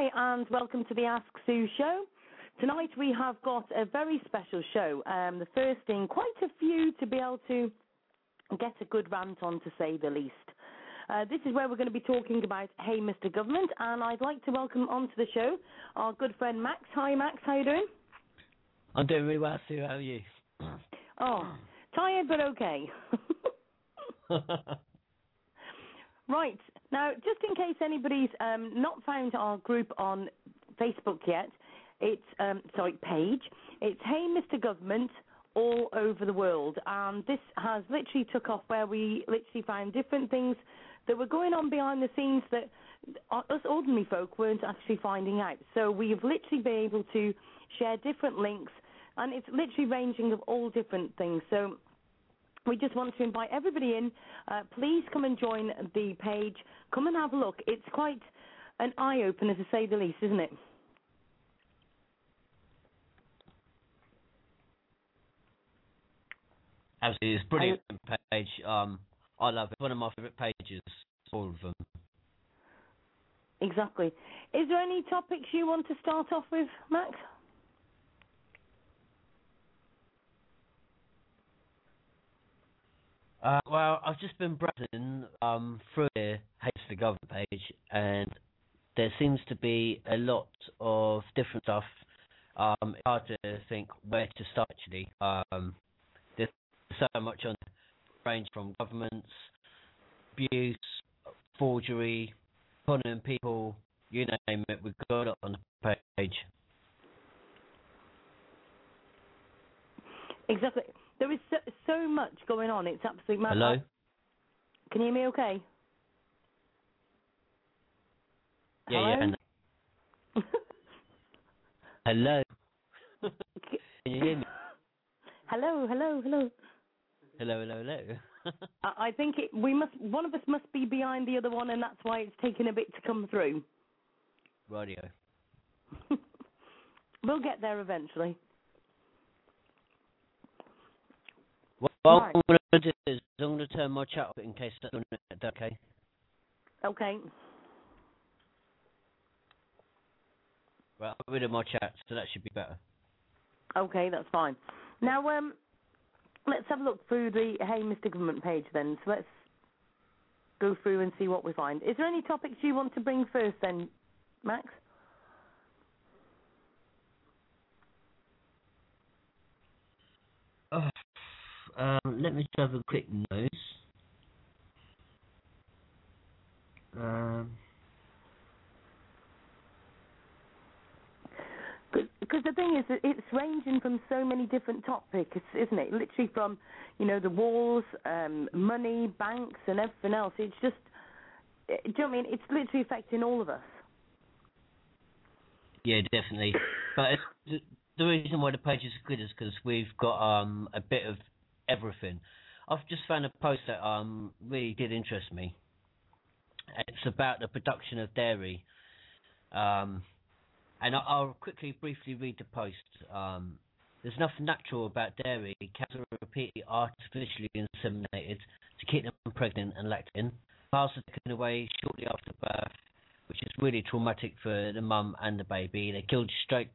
Hi, and welcome to the Ask Sue show. Tonight we have got a very special show. Um, the first in quite a few to be able to get a good rant on, to say the least. Uh, this is where we're going to be talking about Hey Mr. Government, and I'd like to welcome onto the show our good friend Max. Hi, Max. How you doing? I'm doing really well, Sue. How are you? Oh, tired but okay. right now, just in case anybody's um, not found our group on Facebook yet, it's um, sorry page. It's Hey Mr. Government all over the world, and this has literally took off where we literally found different things that were going on behind the scenes that us ordinary folk weren't actually finding out. So we've literally been able to share different links, and it's literally ranging of all different things. So we just want to invite everybody in. Uh, please come and join the page. Come and have a look. It's quite an eye opener to say the least, isn't it? Absolutely, it's a brilliant page. Um, I love it. One of my favourite pages, all of them. Exactly. Is there any topics you want to start off with, Max? Uh, well, I've just been browsing um, through the Hey Mr. Government page, and there seems to be a lot of different stuff. Um, it's hard to think where to start, actually. Um, there's so much on range from governments, abuse, forgery, conning people, you name it, we've got it on the page. Exactly. There is so, so much going on. It's absolutely mad. Hello? Can you hear me okay? Yeah, Hello? yeah. Hello? Can you hear me? hello, hello, hello. Hello, hello, hello. I I think it, we must. One of us must be behind the other one, and that's why it's taken a bit to come through. Radio. we'll get there eventually. Well, Right. what I'm going to do is I'm going to turn my chat up in case that's okay. Okay. Well, I'll get rid of my chat, so that should be better. Okay, that's fine. Now, um, let's have a look through the Hey Mr. Government page then. So let's go through and see what we find. Is there any topics you want to bring first then, Max? Oh, um, let me just have a quick nose. Um, Because the thing is, it's ranging from so many different topics, isn't it? Literally from, you know, the walls, um, money, banks, and everything else. It's just, eh, do you know what I mean? It's literally affecting all of us. yeah, definitely. But it's, the, the reason why the page is good is because we've got um, a bit of everything. I've just found a post that um, really did interest me. It's about the production of dairy. Um, and I'll quickly, briefly read the post. Um, there's nothing natural about dairy. Cows are repeatedly artificially inseminated to keep them pregnant and lactating. Calves are taken away shortly after birth, which is really traumatic for the mum and the baby. They're killed straight,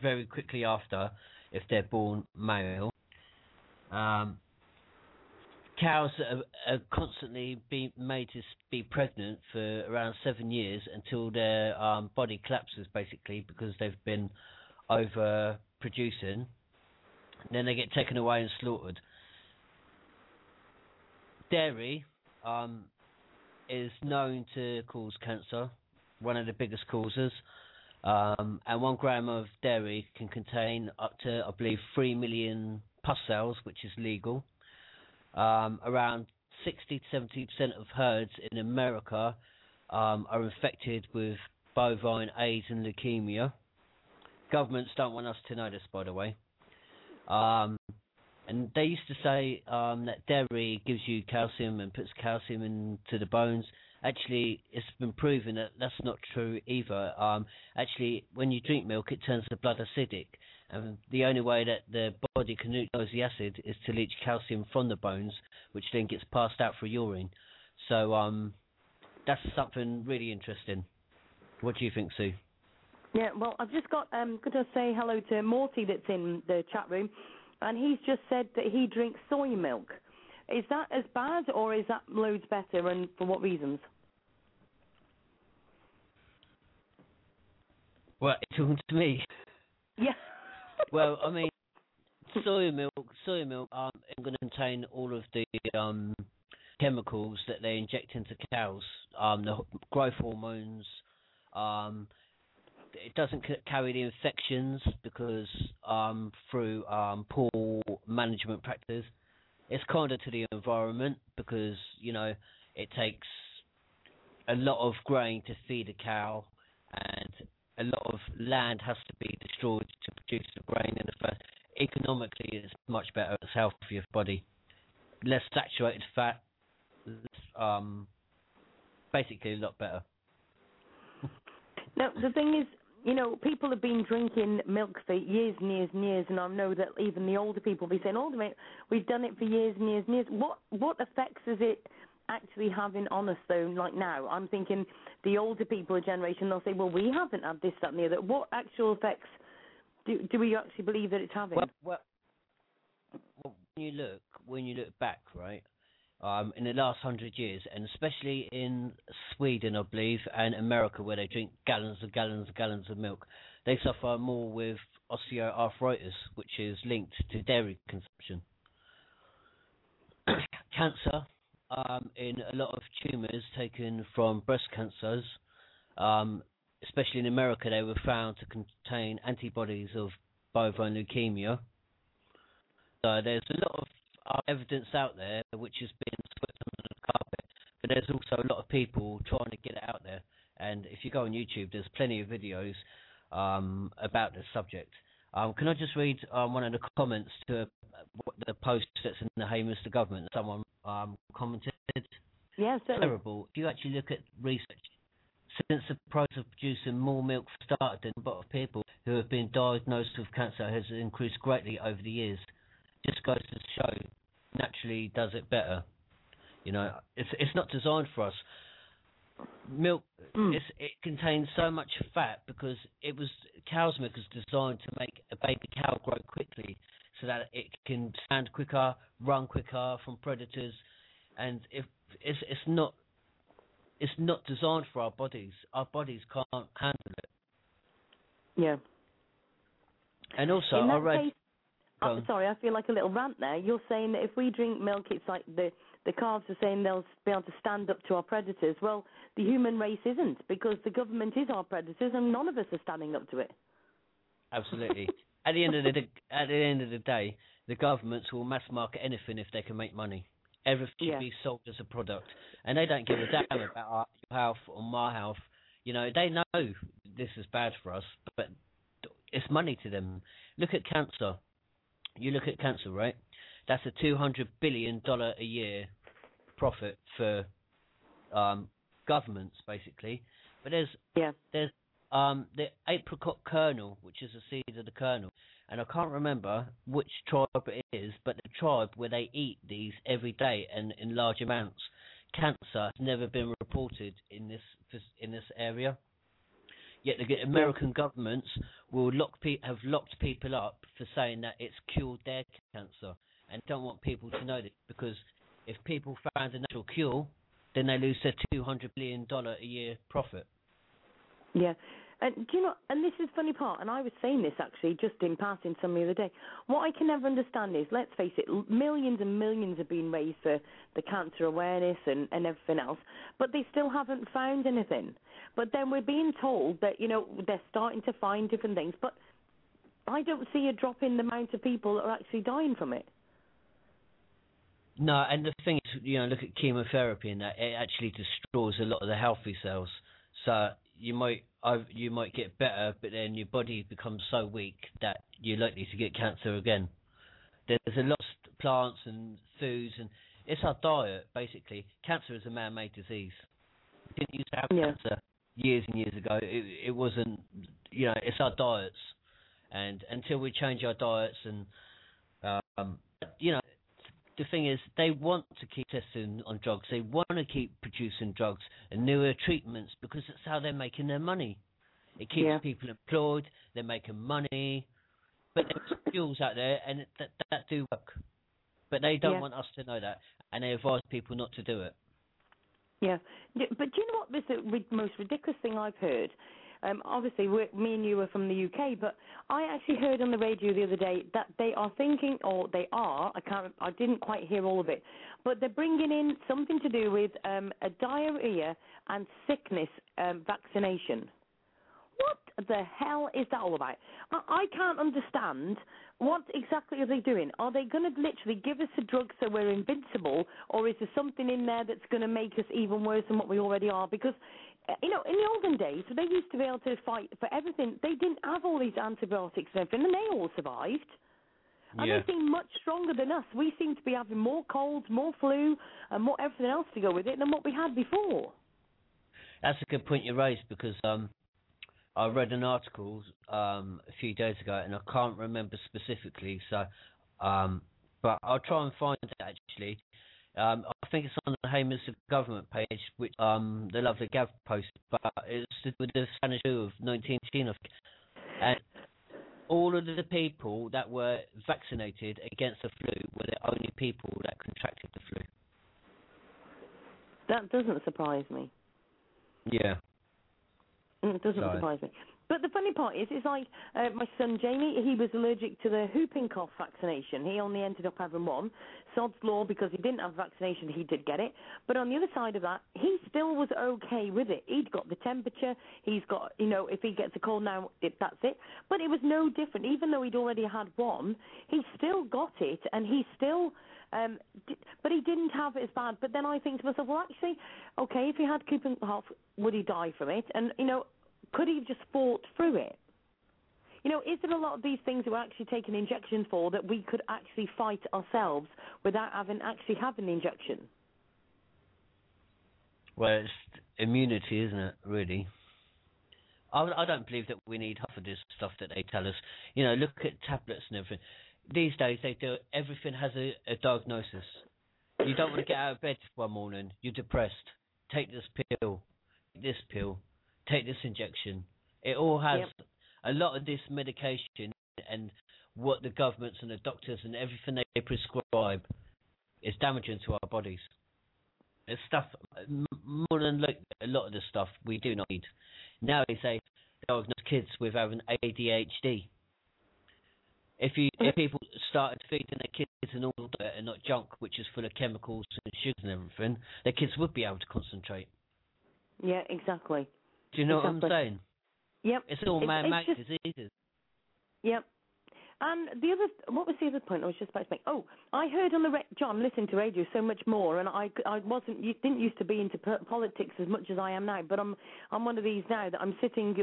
very quickly after if they're born male. Um, cows are, are constantly being made to be pregnant for around seven years until their um, body collapses, basically because they've been over producing. Then they get taken away and slaughtered. Dairy um, is known to cause cancer, one of the biggest causes. Um, and one gram of dairy can contain up to, I believe, three million pus cells, which is legal. Um, around 60 to 70 percent of herds in America um, are infected with bovine AIDS and leukemia. Governments don't want us to know this, by the way. Um, and they used to say um, that dairy gives you calcium and puts calcium into the bones. Actually, it's been proven that that's not true either. Um, actually, when you drink milk, it turns the blood acidic, and the only way that the body can neutralise the acid is to leach calcium from the bones, which then gets passed out through urine. So um, that's something really interesting. What do you think, Sue? Yeah, well, I've just got um, got to say hello to Morty that's in the chat room, and he's just said that he drinks soy milk. Is that as bad, or is that loads better, and for what reasons? Well, it's talking to me. Yeah. Well, I mean, soy milk, soy milk um, is going to contain all of the um, chemicals that they inject into cows, um, the growth hormones. Um, it doesn't carry the infections because um, through um, poor management practices. It's kinder to the environment because you know it takes a lot of grain to feed a cow, and a lot of land has to be destroyed to produce the grain in the first. Economically, it's much better. It's healthy for your body. Less saturated fat. Less, um, basically, a lot better. Now the thing is, you know, people have been drinking milk for years and years and years, and I know that even the older people will be saying, "Older mate, we've done it for years and years and years." What what effects is it actually having on us though? Like now, I'm thinking the older people a generation, they'll say, "Well, we haven't had this, that, and the other." What actual effects do do we actually believe that it's having? Well, well, well when you look when you look back, right? um, in the last hundred years, and especially in Sweden, I believe, and America, where they drink gallons and gallons and gallons of milk, they suffer more with osteoarthritis, which is linked to dairy consumption. Cancer, um, in a lot of tumours taken from breast cancers, um, especially in America, they were found to contain antibodies of bovine leukemia. So there's a lot of uh, evidence out there which has been swept under the carpet, but there's also a lot of people trying to get it out there. And if you go on YouTube, there's plenty of videos um, about this subject. Um, can I just read um, one of the comments to uh, the post that's in the Hey Mr. Government? Someone um, commented. Yeah. Terrible. If you actually look at research, since the process of producing more milk started, the number of people who have been diagnosed with cancer has increased greatly over the years. Just goes to show, naturally does it better. You know, it's it's not designed for us. Milk, Mm. it contains so much fat because it was cow's milk is designed to make a baby cow grow quickly, so that it can stand quicker, run quicker from predators, and if it's it's not it's not designed for our bodies. Our bodies can't handle it. Yeah. And also, I read. case, sorry, I feel like a little rant there. You're saying that if we drink milk, it's like the the calves are saying they'll be able to stand up to our predators. Well, the human race isn't because the government is our predators, and none of us are standing up to it. Absolutely. at the end of the at the end of the day, the governments will mass market anything if they can make money. Everything should be sold as a product, and they don't give a damn about our your health or my health. You know, they know this is bad for us, but it's money to them. Look at cancer. You look at cancer, right? That's a two hundred billion dollar a year profit for um, governments, basically. But there's Yeah. there's um, the apricot kernel, which is the seed of the kernel, and I can't remember which tribe it is, but the tribe where they eat these every day and in large amounts. Cancer has never been reported in this in this area. Yet the American governments will lock pe- have locked people up for saying that it's cured their cancer, and don't want people to know this because if people found a natural cure, then they lose their two hundred billion dollar a year profit. Yeah. And do you know? And this is the funny part. And I was saying this actually just in passing some the other day. What I can never understand is, let's face it, millions and millions have been raised for the cancer awareness and and everything else, but they still haven't found anything. But then we're being told that you know they're starting to find different things, but I don't see a drop in the amount of people that are actually dying from it. No, and the thing is, you know, look at chemotherapy and that it actually destroys a lot of the healthy cells. So you might you might get better, but then your body becomes so weak that you're likely to get cancer again. There's a lot of plants and foods, and it's our diet basically. Cancer is a man-made disease. We didn't used to have Yeah. cancer years and years ago. It, it wasn't, you know, it's our diets, and until we change our diets and, um, you know, the thing is, they want to keep testing on drugs. They want to keep producing drugs and newer treatments because that's how they're making their money. It keeps Yeah. people employed. They're making money. But there's skills out there, and that that do work. But they don't Yeah. want us to know that, and they advise people not to do it. Yeah, but do you know what? This is the most ridiculous thing I've heard. Um, obviously, me and you are from the UK, but I actually heard on the radio the other day that they are thinking, or they are. I can't. I didn't quite hear all of it, but they're bringing in something to do with um, a diarrhea and sickness um, vaccination. What the hell is that all about? I, I can't understand. What exactly are they doing? Are they going to literally give us a drug so we're invincible, or is there something in there that's going to make us even worse than what we already are? Because, you know, in the olden days, they used to be able to fight for everything. They didn't have all these antibiotics and everything, and they all survived. And Yeah. they seem much stronger than us. We seem to be having more colds, more flu, and more everything else to go with it than what we had before. That's a good point you raised because um, I read an article um, a few days ago and I can't remember specifically. So, um, but I'll try and find it actually. Um, I think it's on the Hamer's government page, which um, the lovely Gav posted, but it's with the Spanish flu of 1918, I and all of the people that were vaccinated against the flu were the only people that contracted the flu. That doesn't surprise me. Yeah. Mm, It doesn't Sorry. surprise me. But the funny part is, it's like uh, my son Jamie, he was allergic to the whooping cough vaccination. He only ended up having one. Sod's law, because he didn't have vaccination, he did get it. But on the other side of that, he still was okay with it. He'd got the temperature. He's got, you know, if he gets a cold now, it, that's it. But it was no different. Even though he'd already had one, he still got it, and he still. Um, but he didn't have it as bad. But then I think to myself, well, actually, okay, if he had whooping cough, would he die from it? And you know, could he have just fought through it? You know, is there a lot of these things that we're actually taking injections for that we could actually fight ourselves without having actually having the injection? Well, it's immunity, isn't it? Really. I, I don't believe that we need half of this stuff that they tell us. You know, look at tablets and everything. These days, they do everything has a, a diagnosis. You don't want to get out of bed one morning. You're depressed. Take this pill. Take this pill. Take this injection. It all has Yep. a lot of this medication and what the governments and the doctors and everything they prescribe is damaging to our bodies. It's stuff more than like a lot of the stuff we do not need. Now they say oh, diagnose kids with having ADHD. If you if mm-hmm. people started feeding their kids an all diet and not junk, which is full of chemicals and sugars and everything, their kids would be able to concentrate. Yeah, exactly. Do you know Exactly. what I'm saying? Yep. It's all man-made it's just- diseases. Yep. And the other, what was the other point I was just about to make? Oh, I heard on the ra- John, I'm listening to radio so much more, and I, I wasn't, you didn't used to be into po- politics as much as I am now, but I'm, I'm one of these now that I'm sitting,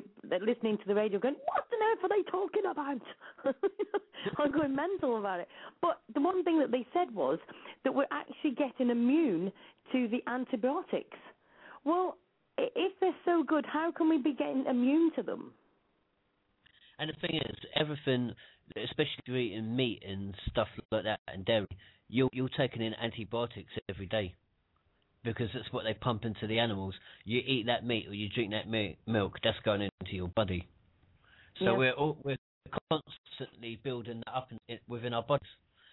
listening to the radio, going, what on earth are they talking about? I'm going mental about it. But the one thing that they said was that we're actually getting immune to the antibiotics. Well, if they're so good, how can we be getting immune to them? And the thing is, everything, especially if you're eating meat and stuff like that and dairy, you're you're taking in antibiotics every day because that's what they pump into the animals. You eat that meat or you drink that mi- milk, that's going into your body. So Yeah. we're all, we're constantly building that up in, in, within our bodies.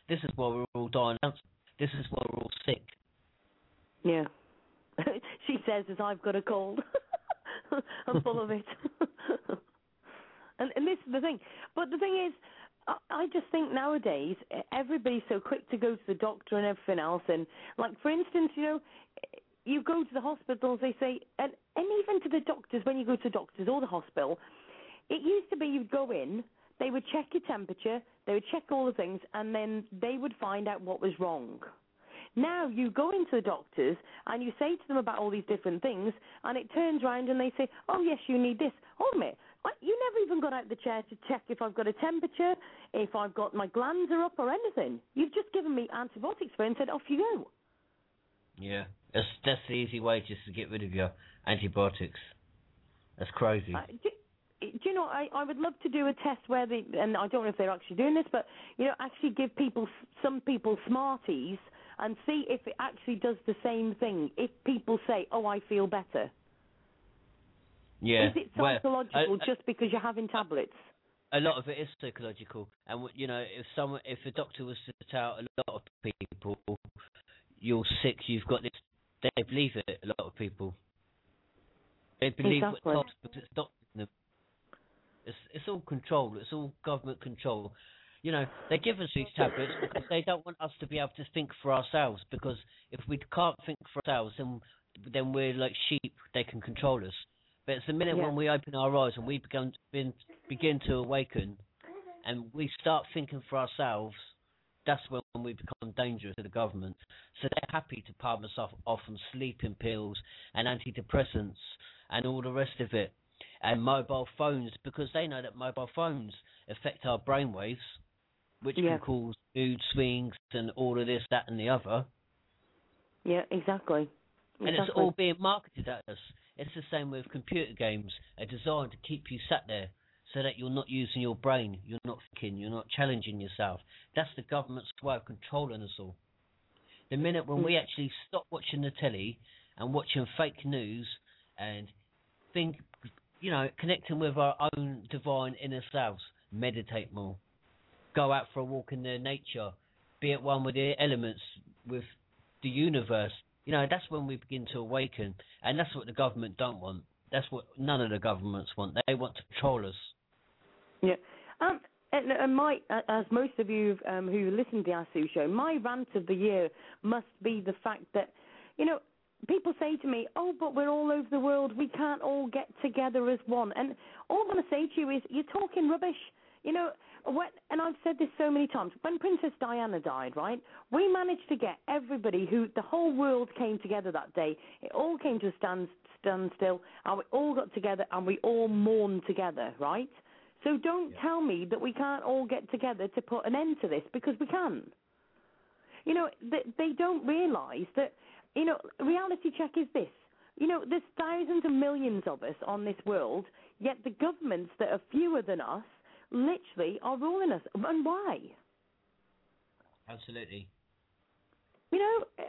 This is why we're all dying out. This is why we're all sick. Yeah. she says as I've got a cold. I'm full of it. and, and this is the thing. But the thing is, I, I just think nowadays everybody's so quick to go to the doctor and everything else. And like for instance, you know, you go to the hospitals, they say, and, and even to the doctors when you go to the doctors or the hospital, it used to be you'd go in, they would check your temperature, they would check all the things, and then they would find out what was wrong. Now you go into the doctors and you say to them about all these different things, and it turns round and they say, "Oh yes, you need this." Hold what? you never even got out of the chair to check if I've got a temperature, if I've got my glands are up or anything. You've just given me antibiotics for and said, "Off you go." Yeah, that's that's the easy way just to get rid of your antibiotics. That's crazy. Uh, do, do you know, I, I would love to do a test where they, and I don't know if they're actually doing this, but, you know, actually give people, some people Smarties and see if it actually does the same thing. If people say, oh, I feel better. Yeah. Is it well, psychological I- just because you're having tablets? a lot of it is psychological, and you know, if someone, if a doctor was to tell a lot of people, you're sick, you've got this, they believe it. A lot of people, they believe Exactly. what doctors, because it's doctors. It's it's all control. It's all government control. You know, they give us these tablets because they don't want us to be able to think for ourselves. Because if we can't think for ourselves, then then we're like sheep. They can control us. But it's the minute Yeah. when we open our eyes and we begin begin, begin to awaken, and we start thinking for ourselves, that's when we become dangerous to the government. So they're happy to palm us off, off on sleeping pills and antidepressants and all the rest of it, and mobile phones because they know that mobile phones affect our brainwaves, which Yeah. can cause mood swings and all of this, that, and the other. Yeah, exactly. And it's all being marketed at us. It's the same with computer games. Are designed to keep you sat there so that you're not using your brain, you're not thinking, you're not challenging yourself. That's the government's way of controlling us all. The minute when we mm. actually stop watching the telly and watching fake news and think, you know, connecting with our own divine inner selves, meditate more, go out for a walk in the nature, be at one with the elements, with the universe. You know, that's when we begin to awaken, and that's what the government don't want. That's what none of the governments want. They want to control us. Yeah. Um, and, and my, as most of you um, who listen to the Ask Sue show, my rant of the year must be the fact that, you know, people say to me, "Oh, but we're all over the world. We can't all get together as one." And all I'm going to say to you is, you're talking rubbish. You know, when, and I've said this so many times. When Princess Diana died, right, we managed to get everybody who the whole world came together that day. It all came to a stand standstill, and we all got together and we all mourned together, right? So don't tell me that we can't all get together to put an end to this because we can. You know, they, they don't realise that, you know, reality check is this. You know, there's thousands and millions of us on this world, yet the governments that are fewer than us literally are ruling us. And why? Absolutely. You know,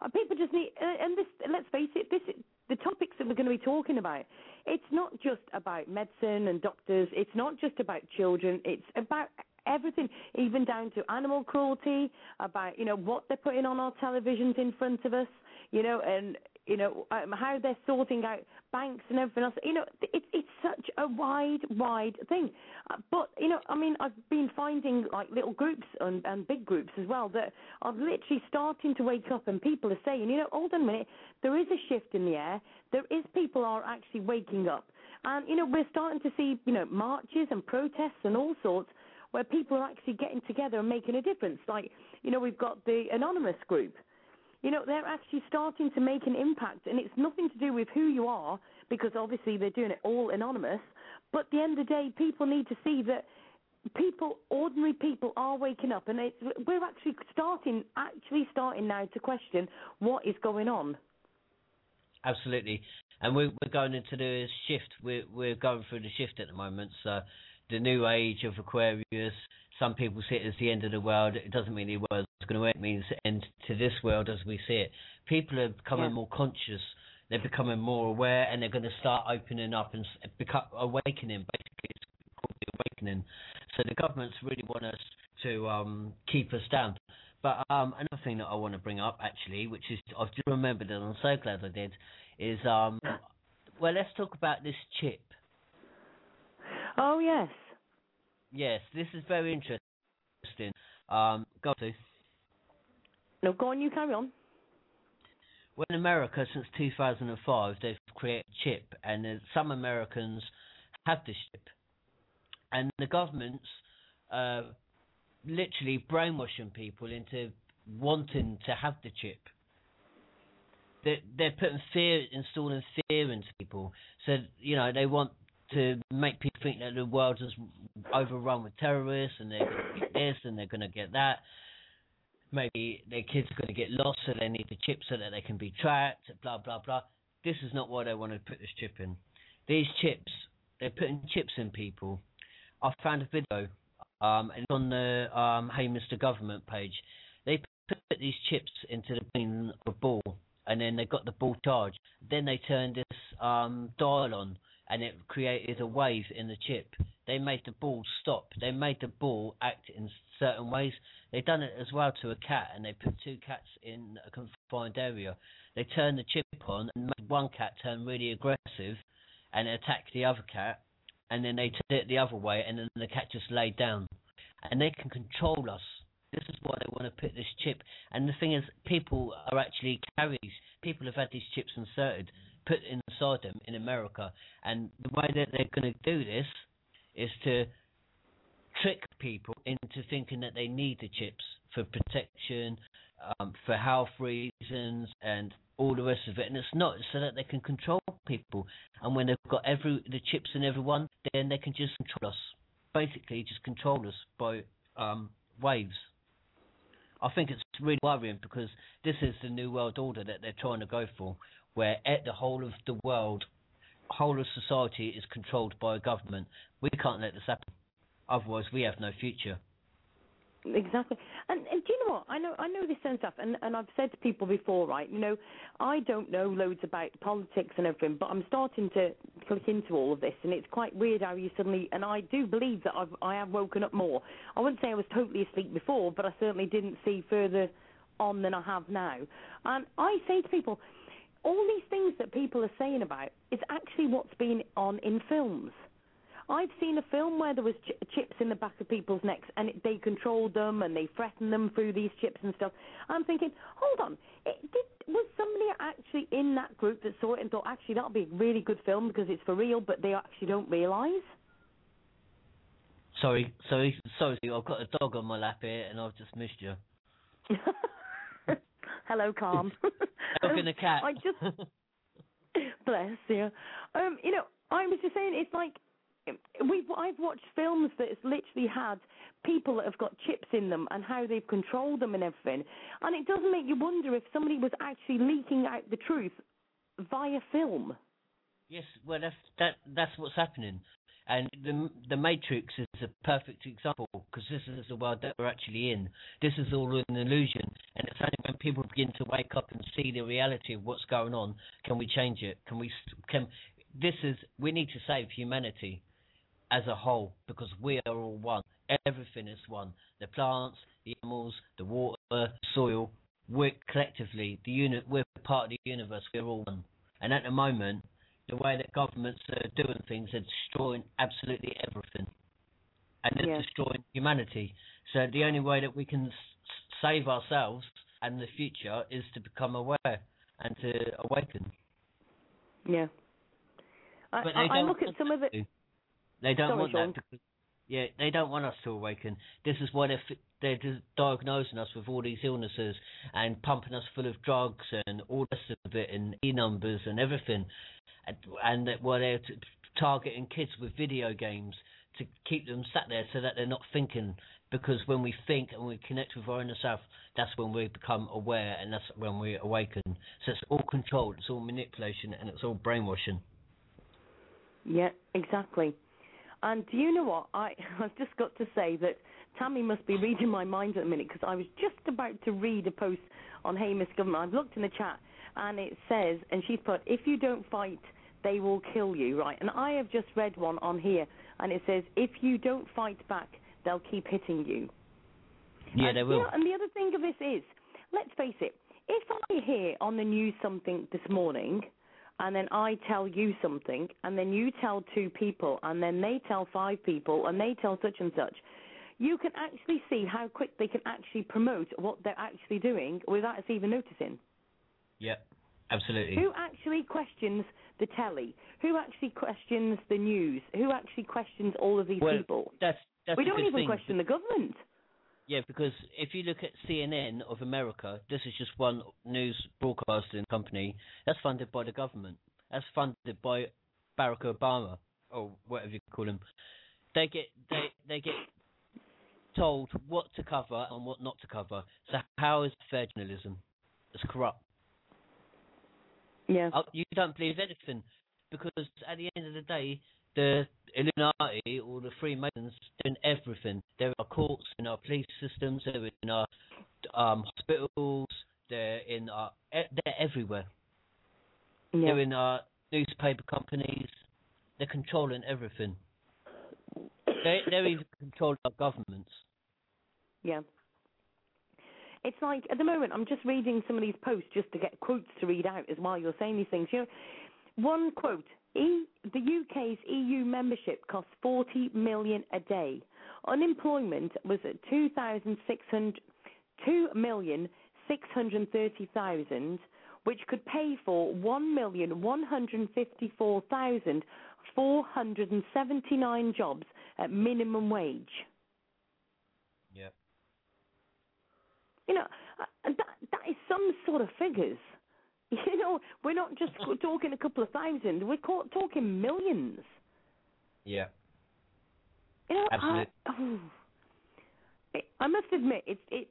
uh, people just need, uh, and this, let's face it, this, the topics that we're going to be talking about, it's not just about medicine and doctors, it's not just about children, it's about everything, even down to animal cruelty, about, you know, what they're putting on our televisions in front of us, you know, and, you know, um, how they're sorting out banks and everything else. You know, it's it's such a wide, wide thing. Uh, but, you know, I mean, I've been finding, like, little groups and, and big groups as well that are literally starting to wake up and people are saying, you know, hold on a minute, there is a shift in the air. There is people are actually waking up. And, you know, we're starting to see, you know, marches and protests and all sorts where people are actually getting together and making a difference. Like, you know, we've got the Anonymous group. You know, they're actually starting to make an impact, and it's nothing to do with who you are, because obviously they're doing it all anonymous. But at the end of the day, people need to see that people, ordinary people, are waking up, and we're actually starting, actually starting now to question what is going on. Absolutely. And we're, we're going into the shift. We're, we're going through the shift at the moment. So the new age of Aquarius, some people see it as the end of the world. It doesn't mean the world's going to end. It means the end to this world as we see it. People are becoming Yeah. more conscious. They're becoming more aware, and they're going to start opening up and become awakening. Basically, it's called the awakening. So the governments really want us to um, keep us down. But um, another thing that I want to bring up, actually, which is I've just remembered and I'm so glad I did, is um, well, let's talk about this chip. Oh, yes. Yes, this is very interesting. Um, go to. No, go on, you carry on. Well, in America, since 2005, they've created a chip, and uh, some Americans have this chip, and the government's uh, literally brainwashing people into wanting to have the chip. They're, they're putting fear, installing fear into people. So you know they want to make people think that the world is overrun with terrorists, and they're going to get this, and they're going to get that maybe their kids are going to get lost, so they need the chip so that they can be tracked, blah, blah, blah. This is not why they want to put this chip in. These chips they're putting chips in people. I found a video, um, and on the um, Hey Mr. Government page, they put these chips into the brain of a ball, and then they got the ball charged. Then they turned this um, dial on, and it created a wave in the chip. They made the ball stop. They made the ball act in certain ways. They done it as well to a cat, and they put two cats in a confined area. They turned the chip on and made one cat turn really aggressive and attack the other cat, and then they turned it the other way, and then the cat just laid down. And they can control us. This is why they want to put this chip. And the thing is, people are actually carriers. People have had these chips inserted, put inside them in America, and the way that they're going to do this is to trick people into thinking that they need the chips for protection, um, for health reasons, and all the rest of it. And it's not so that they can control people. And when they've got every the chips in everyone, then they can just control us. Basically, just control us by um, waves. I think it's really worrying because this is the new world order that they're trying to go for, where the whole of the world, whole of society is controlled by a government. We can't let this happen. Otherwise, we have no future. Exactly. And, and do you know what? I know I know this sounds stuff, and, and I've said to people before, right? You know, I don't know loads about politics and everything, but I'm starting to click into all of this, and it's quite weird how you suddenly. And I do believe that I've I have woken up more. I wouldn't say I was totally asleep before, but I certainly didn't see further on than I have now. And I say to people, all these things that people are saying about is actually what's been on in films. I've seen a film where there was ch- chips in the back of people's necks, and it, they controlled them and they threatened them through these chips and stuff. I'm thinking, hold on, it, did, was somebody actually in that group that saw it and thought, actually, that'll be a really good film because it's for real, but they actually don't realise? Sorry, sorry, sorry. I've got a dog on my lap here, and I've just missed you. Hello, calm. dog and a cat. I just bless you. Um, you know, I was just saying, it's like we've I've watched films that has literally had people that have got chips in them and how they've controlled them and everything, and it doesn't make you wonder if somebody was actually leaking out the truth via film. Yes, well that's that that's what's happening, and the the Matrix is a perfect example because this is the world that we're actually in. This is all an illusion, and it's only when people begin to wake up and see the reality of what's going on can we change it. Can we can this is we need to save humanity as a whole because we are all one. Everything is one. The plants, the animals, the water, the soil. We're collectively the unit. We're part of the universe. We're all one. And at the moment, the way that governments are doing things, they're destroying absolutely everything, and they're Yeah. destroying humanity. So the only way that we can s- save ourselves and the future is to become aware and to awaken. Yeah. I, I, I look at some of the. They don't Sorry, want Sean. that because yeah, they don't want us to awaken. This is why they're they're diagnosing us with all these illnesses and pumping us full of drugs and all the rest of it and e numbers and everything, and, and that why they're t- targeting kids with video games to keep them sat there so that they're not thinking. Because when we think and we connect with our inner self, that's when we become aware and that's when we awaken. So it's all control, it's all manipulation, and it's all brainwashing. Yeah, exactly. And do you know what? I I've just got to say that Tammy must be reading my mind at the minute because I was just about to read a post on Hey Mr. Government. I've looked in the chat and it says, and she's put, if you don't fight, they will kill you, right? And I have just read one on here and it says, if you don't fight back, they'll keep hitting you. Yeah, and, they you will. know, and the other thing of this is, let's face it, if I hear on the news something this morning, and then I tell you something, and then you tell two people, and then they tell five people, and they tell such and such, you can actually see how quick they can actually promote what they're actually doing without us even noticing. Yeah, absolutely. Who actually questions the telly? Who actually questions the news? Who actually questions all of these Well, people? That's that's We don't even thing. question the government. Yeah, because if you look at CNN of America, this is just one news broadcasting company that's funded by the government. That's funded by Barack Obama or whatever you call him. They get they they get told what to cover and what not to cover. So how is fair journalism? It's corrupt. Yeah. Oh, you don't believe anything because at the end of the day, the Illuminati or the Freemasons doing everything. They're in our courts, in our police systems, they're in our um, hospitals, they're in our, they're everywhere. Yeah. They're in our newspaper companies. They're controlling everything. They, they're even controlling our governments. Yeah. It's like at the moment I'm just reading some of these posts just to get quotes to read out as while you're saying these things. You know, one quote: e, "The UK's EU membership costs 40 million a day. Unemployment was at 2,600, 2 million 630,000, which could pay for 1,154,479 jobs at minimum wage." Yeah. You know, uh, that that is some sort of figures. You know, we're not just talking a couple of thousand. We're talking millions. Yeah. You know, Absolutely. I, oh, it, I must admit, it it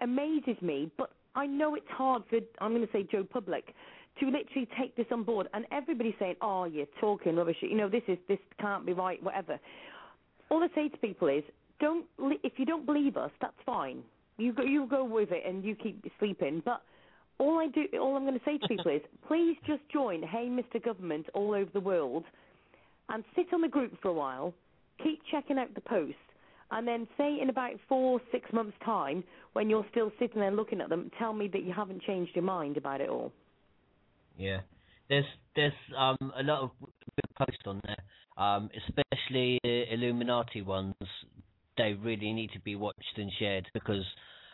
amazes me, but I know it's hard for I'm going to say Joe Public to literally take this on board, and everybody's saying, "Oh, you're talking rubbish. You know, this is this can't be right. Whatever." All I say to people is, don't if you don't believe us, that's fine. You go you go with it, and you keep sleeping, but. All I do, all I'm going to say to people is, please just join Hey Mr. Government all over the world, and sit on the group for a while, keep checking out the posts, and then say in about four, six months' time, when you're still sitting there looking at them, tell me that you haven't changed your mind about it all. Yeah. There's there's um a lot of good posts on there, um especially the Illuminati ones. They really need to be watched and shared because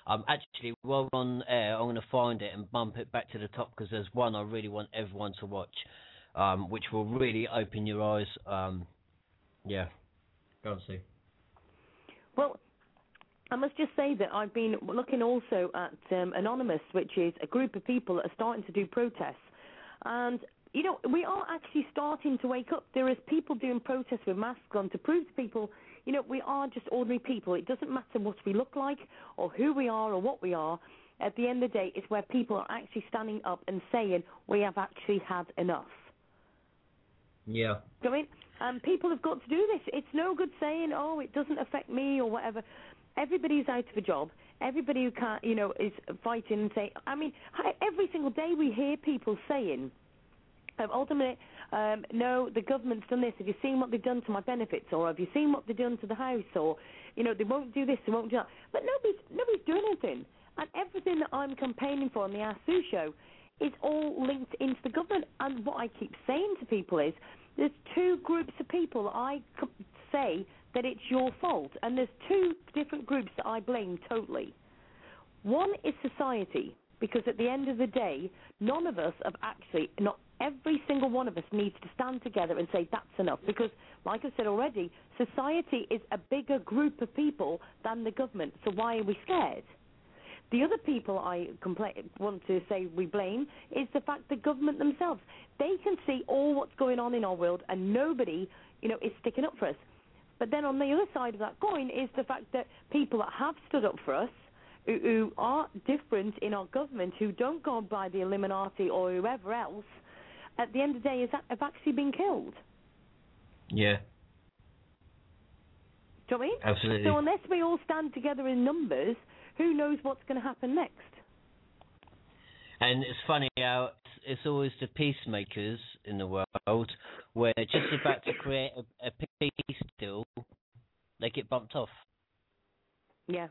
um actually while we're on air, I'm going to find it and bump it back to the top because there's one I really want everyone to watch, um which will really open your eyes. Um, yeah. Go and see. Well, I must just say that I've been looking also at um, Anonymous, which is a group of people that are starting to do protests. And, you know, we are actually starting to wake up. There is people doing protests with masks on to prove to people, you know, we are just ordinary people. It doesn't matter what we look like or who we are or what we are. At the end of the day, it's where people are actually standing up and saying, we have actually had enough. Yeah. Do you know what I mean? Um, people have got to do this. It's no good saying, "Oh, it doesn't affect me" or whatever. Everybody's out of a job. Everybody who can't, you know, is fighting and saying. I mean, every single day we hear people saying, um, ultimately, um, no, the government's done this. Have you seen what they've done to my benefits, or have you seen what they've done to the house, or, you know, they won't do this, they won't do that. But nobody's nobody's doing anything. And everything that I'm campaigning for on the Ask Sue show is all linked into the government. And what I keep saying to people is, there's two groups of people I say that it's your fault, and there's two different groups that I blame totally. One is society, because at the end of the day, none of us have actually, not every single one of us needs to stand together and say that's enough. Because, like I said already, society is a bigger group of people than the government. So why are we scared? The other people I want to say we blame is the fact the government themselves. They can see all what's going on in our world, and nobody, you know, is sticking up for us. But then on the other side of that coin is the fact that people that have stood up for us, who are different in our government, who don't go by the Illuminati or whoever else, at the end of the day, is that have actually been killed. Yeah. Do you know what I mean? Absolutely. So unless we all stand together in numbers, who knows what's going to happen next? And it's funny how it's, it's always the peacemakers in the world where just about to create a, a peace deal, they get bumped off. Yeah.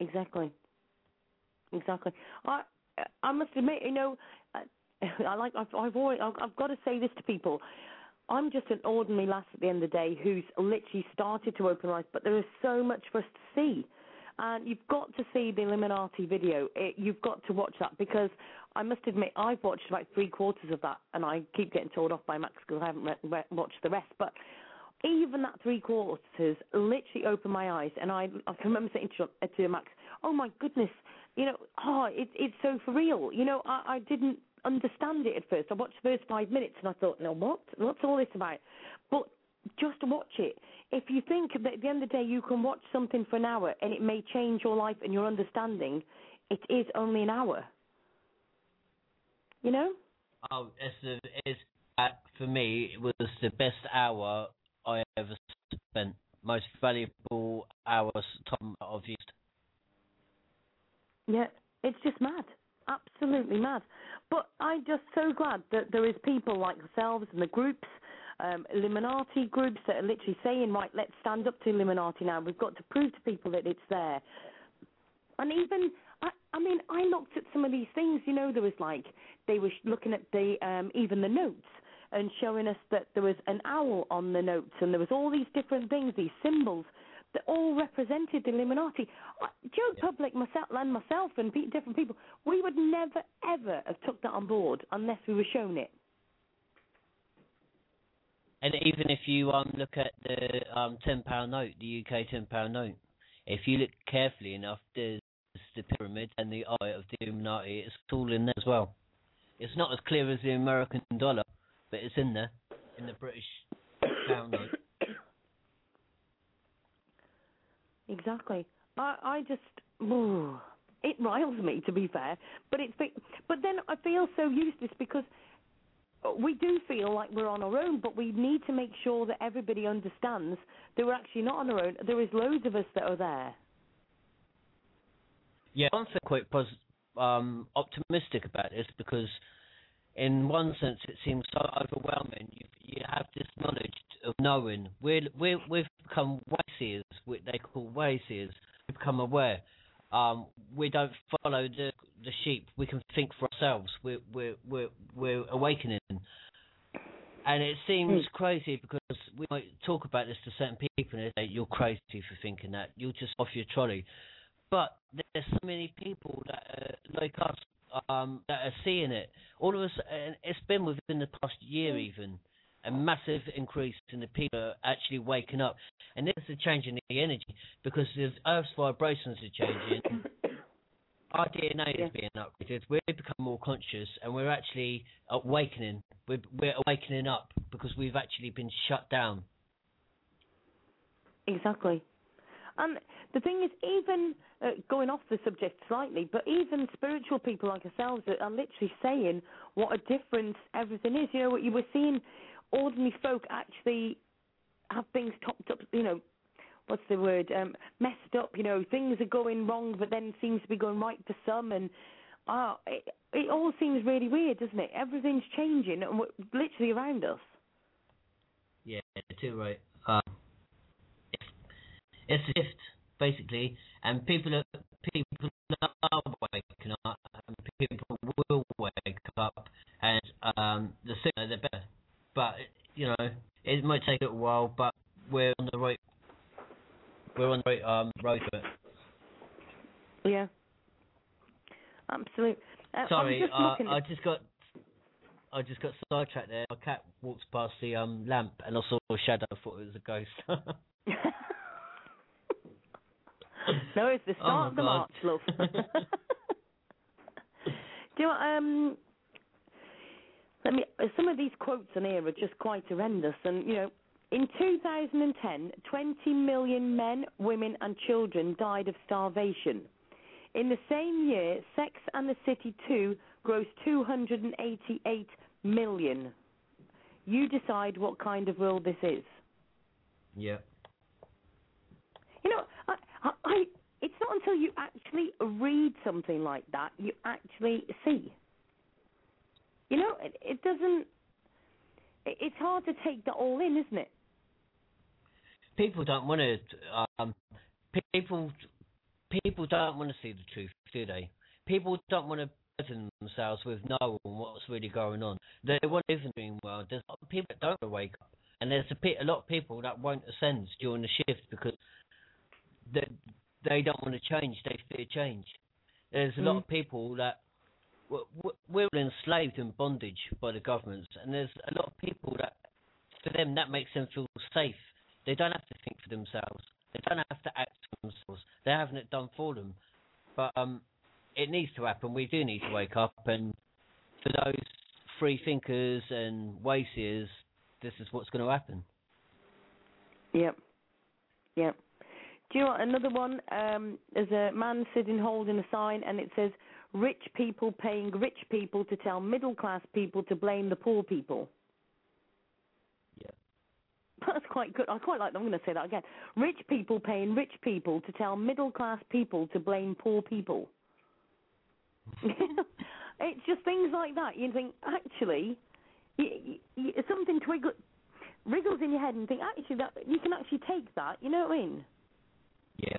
Exactly. Exactly. I I must admit, you know, I, like I've, I've always I've, I've got to say this to people. I'm just an ordinary lass at the end of the day who's literally started to open eyes, but there is so much for us to see. And you've got to see the Illuminati video. It, you've got to watch that because I must admit I've watched about three quarters of that, and I keep getting told off by Max because I haven't re- re- watched the rest. But even that three quarters literally opened my eyes, and I I can remember saying to, to Max, "Oh my goodness, you know, oh it, it's so for real." You know, I, I didn't understand it at first. I watched the first five minutes, and I thought, "No, what? What's all this about?" But just watch it. If you think that at the end of the day you can watch something for an hour and it may change your life and your understanding, it is only an hour. You know? Oh, it's, a, it's that for me it was the best hour I ever spent. Most valuable hours time I've used. Yeah, it's just mad. Absolutely mad. But I'm just so glad that there is people like yourselves and the groups, um, Illuminati groups that are literally saying, right, let's stand up to Illuminati now. We've got to prove to people that it's there. And even, I, I mean, I looked at some of these things. You know, there was like they were looking at the um, even the notes and showing us that there was an owl on the notes and there was all these different things, these symbols that all represented the Illuminati. Joe yeah. Public, myself, and myself, and different people, we would never ever have took that on board unless we were shown it. And even if you um, look at the um, ten pound note, the UK ten pound note, if you look carefully enough, there's the pyramid and the eye of the Illuminati. It's all in there as well. It's not as clear as the American dollar, but it's in there in the British pound note. Exactly. I I just it riles me to be fair, but it's but then I feel so useless because we do feel like we're on our own, but we need to make sure that everybody understands that we're actually not on our own. There is loads of us that are there. Yeah, I'm quite pos- um, optimistic about this because in one sense, it seems so overwhelming. You, you have this knowledge of knowing. We're, we're, we've become wayseers, what they call wayseers. We've become aware. Um, we don't follow the the sheep. We can think for ourselves. We're we're we're, we're awakening, and it seems hmm. crazy because we might talk about this to certain people and they say you're crazy for thinking that. You're just off your trolley. But there's so many people that are like us um, that are seeing it. All of us, and it's been within the past year even, a massive increase in the people actually waking up. And this is a change in the energy because the Earth's vibrations are changing. Our DNA yeah. is being upgraded. We've become more conscious, and we're actually awakening. We're, we're awakening up because we've actually been shut down. Exactly. And the thing is, even uh, going off the subject slightly, but even spiritual people like ourselves are, are literally saying what a difference everything is. You know, what you were seeing ordinary folk actually have things topped up, you know, what's the word, um, messed up, you know, things are going wrong, but then seems to be going right for some, and uh, it, it all seems really weird, doesn't it? Everything's changing, and literally around us. Yeah, too right. Um, it's a shift basically, and people are people are waking up, and people will wake up, and um, the sooner the better. But you know, it might take a little while, but we're on the right we're on the right um, road to it. Yeah, absolutely. Uh, Sorry, just uh, I just got I just got sidetracked there. My cat walked past the um, lamp and I saw a shadow. I thought it was a ghost. no, it's the start oh, of the March, love. Do you know, um, let me. Uh, some of these quotes on here are just quite horrendous, and you know, in 2010, 20 million men, women, and children died of starvation. In the same year, Sex and the City 2 grossed 288 million. You decide what kind of world this is. Yeah. You know, I, I, it's not until you actually read something like that you actually see. You know, it, it doesn't. It, it's hard to take that all in, isn't it? People don't want to. Um, people, people don't want to see the truth, do they? People don't want to burden themselves with knowing what's really going on. They want to live in the dream world. There's a lot of people that don't wake up, and there's a, a lot of people that won't ascend during the shift because they, they don't want to change. They fear change. There's a mm. lot of people that we're enslaved in bondage by the governments, and there's a lot of people that, for them, that makes them feel safe. They don't have to think for themselves. They don't have to act for themselves. They're having it done for them. But um, it needs to happen. We do need to wake up, and for those free thinkers and wayseers, this is what's going to happen. Yep. Yep. Do you know another one? Um, there's a man sitting holding a sign, and it says, "Rich people paying rich people to tell middle class people to blame the poor people." Yeah. That's quite good. I quite like. That. I'm going to say that again. Rich people paying rich people to tell middle class people to blame poor people. it's just things like that. You think actually, you, you, something twiggle, wriggles in your head, and think actually that you can actually take that. You know what I mean? Yeah.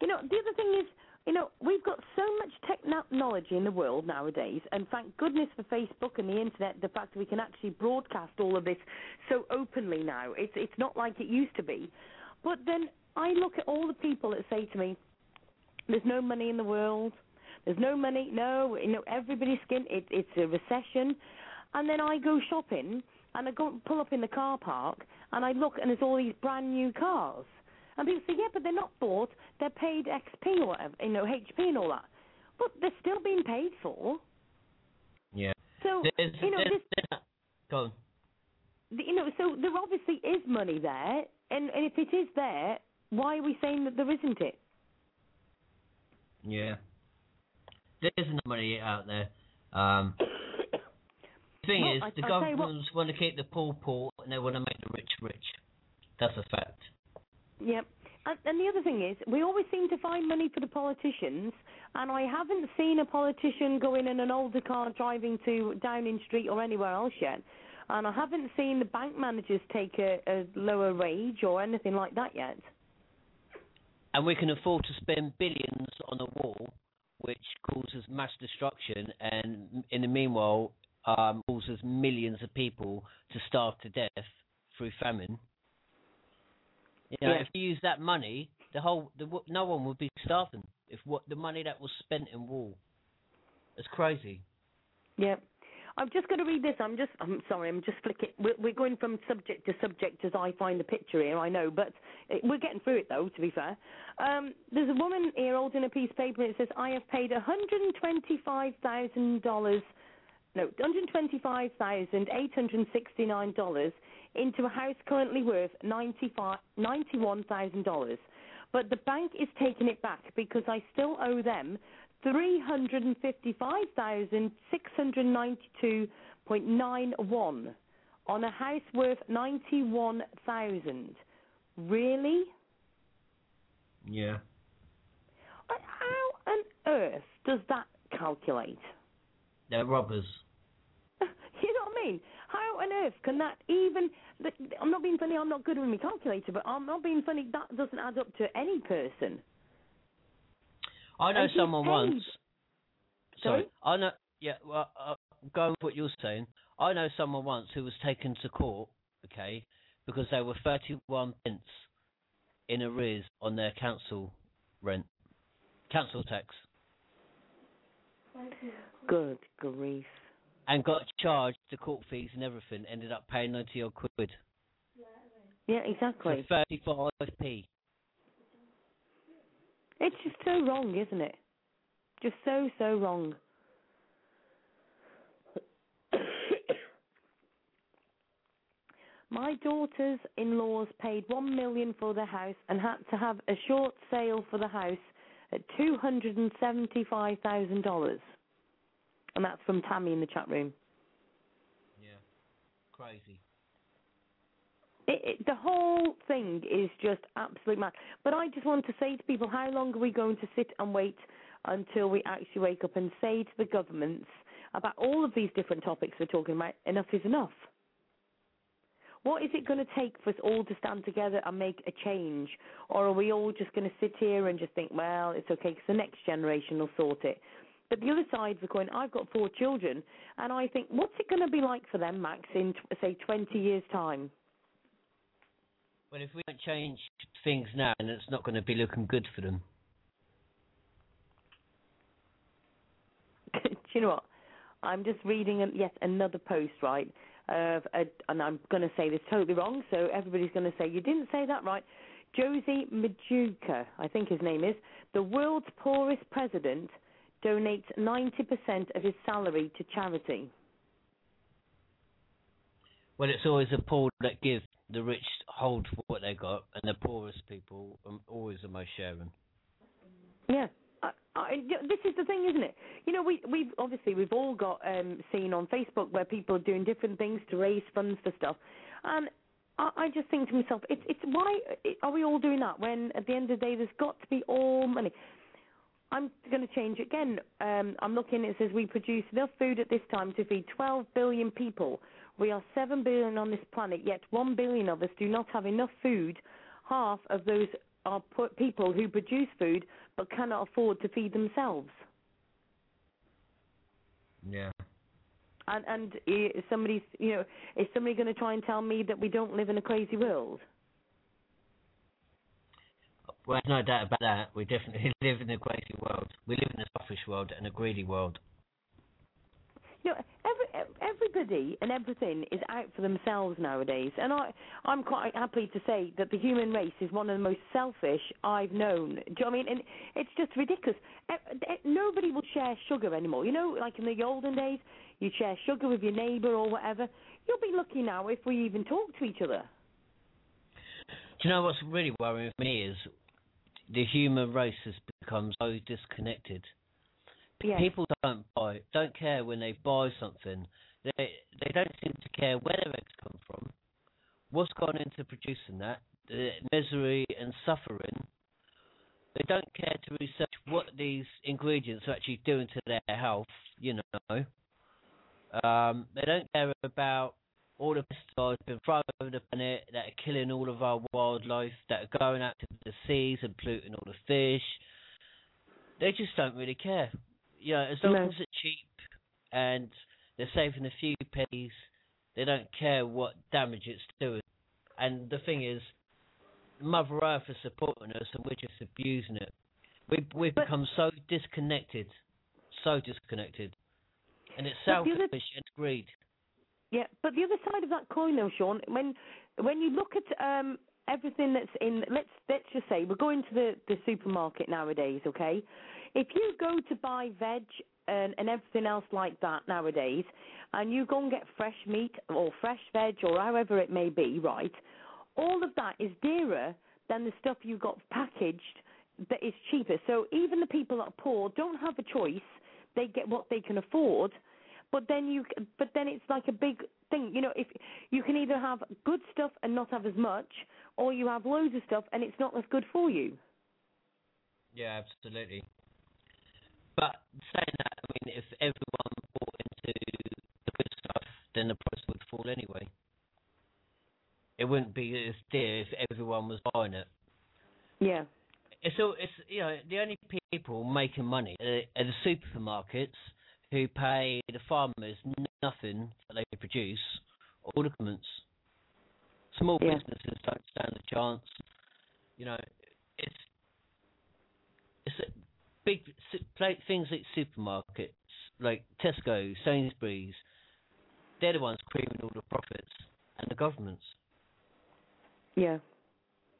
You know, the other thing is, you know, we've got so much technology in the world nowadays, and thank goodness for Facebook and the internet, the fact that we can actually broadcast all of this so openly now. It's it's not like it used to be. But then I look at all the people that say to me, "There's no money in the world. There's no money. No, you know, everybody's skin. It, it's a recession." And then I go shopping and I go pull up in the car park and I look and there's all these brand new cars. And people say, yeah, but they're not bought. They're paid XP or whatever, you know, HP and all that. But they're still being paid for. Yeah. So There's, you know, there's, this, there's, go on. you know, so there obviously is money there, and, and if it is there, why are we saying that there isn't it? Yeah. There's enough money out there. Um, the thing Well, is, I- the what- governments want to keep the poor poor, and they want to make the rich rich. That's a fact. Yep. And, and the other thing is, we always seem to find money for the politicians, and I haven't seen a politician go in in an older car driving to Downing Street or anywhere else yet. And I haven't seen the bank managers take a, a lower wage or anything like that yet. And we can afford to spend billions on a war, which causes mass destruction, and in the meanwhile, um, causes millions of people to starve to death through famine. You know, Yeah. if you use that money, the whole, the, no one would be starving. If what the money that was spent in war, it's crazy. Yeah. I'm just going to read this. I'm just. I'm sorry. I'm just flicking. We're, we're going from subject to subject as I find the picture here. I know, but it, we're getting through it though. To be fair, um, there's a woman here holding a piece of paper. and It says, "I have paid 125 thousand dollars, no, 125 thousand eight hundred sixty-nine dollars into a house currently worth 95 91 thousand dollars." But the bank is taking it back because I still owe them three hundred and fifty-five thousand six hundred ninety-two point nine one on a house worth ninety-one thousand. Really? Yeah. How on earth does that calculate? They're robbers. you know what I mean? How on earth can that even? th- I'm not being funny. I'm not good with my calculator, but I'm not being funny. That doesn't add up to any person. I know someone paid. once. Sorry. Sorry? I know. Yeah. Well, uh, going with what you're saying, I know someone once who was taken to court. Okay, because they were 31 pence in arrears on their council rent, council tax, Good grief. And got charged the court fees and everything. Ended up paying 90 odd quid Yeah, for exactly. 35p. It's just so wrong, isn't it? Just so so wrong. My daughter's in-laws paid one million for their house and had to have a short sale for the house at two hundred and seventy-five thousand dollars. And that's from Tammy in the chat room. Yeah. Crazy. It, it, the whole thing is just absolute mad. But I just want to say to people, how long are we going to sit and wait until we actually wake up and say to the governments about all of these different topics we're talking about, enough is enough? What is it going to take for us all to stand together and make a change? Or are we all just going to sit here and just think, well, it's okay because the next generation will sort it? But the other side of the coin, I've got four children, and I think, what's it going to be like for them, Max, in, say, 20 years' time? Well, if we don't change things now, then it's not going to be looking good for them. Do you know what? I'm just reading an- yet another post, right? Of a, and I'm going to say this totally wrong, so everybody's going to say you didn't say that right. Josie Majuka, I think his name is, the world's poorest president, donates 90% of his salary to charity. Well, it's always the poor that give. The rich hold for what they got, and the poorest people are always the most sharing. Yeah, I, I, this is the thing, isn't it? You know, we we've obviously we've all got um, seen on Facebook where people are doing different things to raise funds for stuff, and I, I just think to myself, it's it's why are we all doing that when at the end of the day there's got to be all money. I'm going to change again. Um, I'm looking. It says we produce enough food at this time to feed 12 billion people. We are 7 billion on this planet, yet 1 billion of us do not have enough food. Half of those are people who produce food but cannot afford to feed themselves. Yeah. And and is somebody's you know is somebody going to try and tell me that we don't live in a crazy world? Well, no doubt about that. We definitely live in a crazy world. We live in a selfish world and a greedy world. You know, every, everybody and everything is out for themselves nowadays, and I, I'm quite happy to say that the human race is one of the most selfish I've known. Do you know what I mean? And it's just ridiculous. Nobody will share sugar anymore. You know, like in the olden days, you'd share sugar with your neighbour or whatever. You'll be lucky now if we even talk to each other. Do you know what's really worrying for me is the human race has become so disconnected. Yes. People don't buy, don't care when they buy something. They they don't seem to care where their eggs come from, what's gone into producing that, the misery and suffering. They don't care to research what these ingredients are actually doing to their health. You know, um, they don't care about all the pesticides being thrown over the planet that are killing all of our wildlife, that are going out to the seas and polluting all the fish. They just don't really care. You know, as long no. as it's cheap and they're saving a few pennies, they don't care what damage it's doing. And the thing is, Mother Earth is supporting us, and we're just abusing it. We we've but, become so disconnected, so disconnected, and it's selfish and greed. Yeah, but the other side of that coin, though, Sean, when when you look at um, everything that's in, let's let's just say we're going to the the supermarket nowadays, okay? If you go to buy veg and, and everything else like that nowadays, and you go and get fresh meat or fresh veg or however it may be, right? All of that is dearer than the stuff you got packaged that is cheaper. So even the people that are poor don't have a choice; they get what they can afford but then you but then it's like a big thing you know if you can either have good stuff and not have as much or you have loads of stuff and it's not as good for you. Yeah absolutely. But saying that i mean if everyone bought into the good stuff then the price would fall anyway. It wouldn't be as dear if everyone was buying it. Yeah. It's all it's you know the only people making money are the supermarkets who pay the farmers nothing that they produce, all the governments. Small yeah. businesses don't stand a chance. You know, it's it's big things like supermarkets, like Tesco, Sainsbury's. They're the ones creaming all the profits, and the governments. Yeah.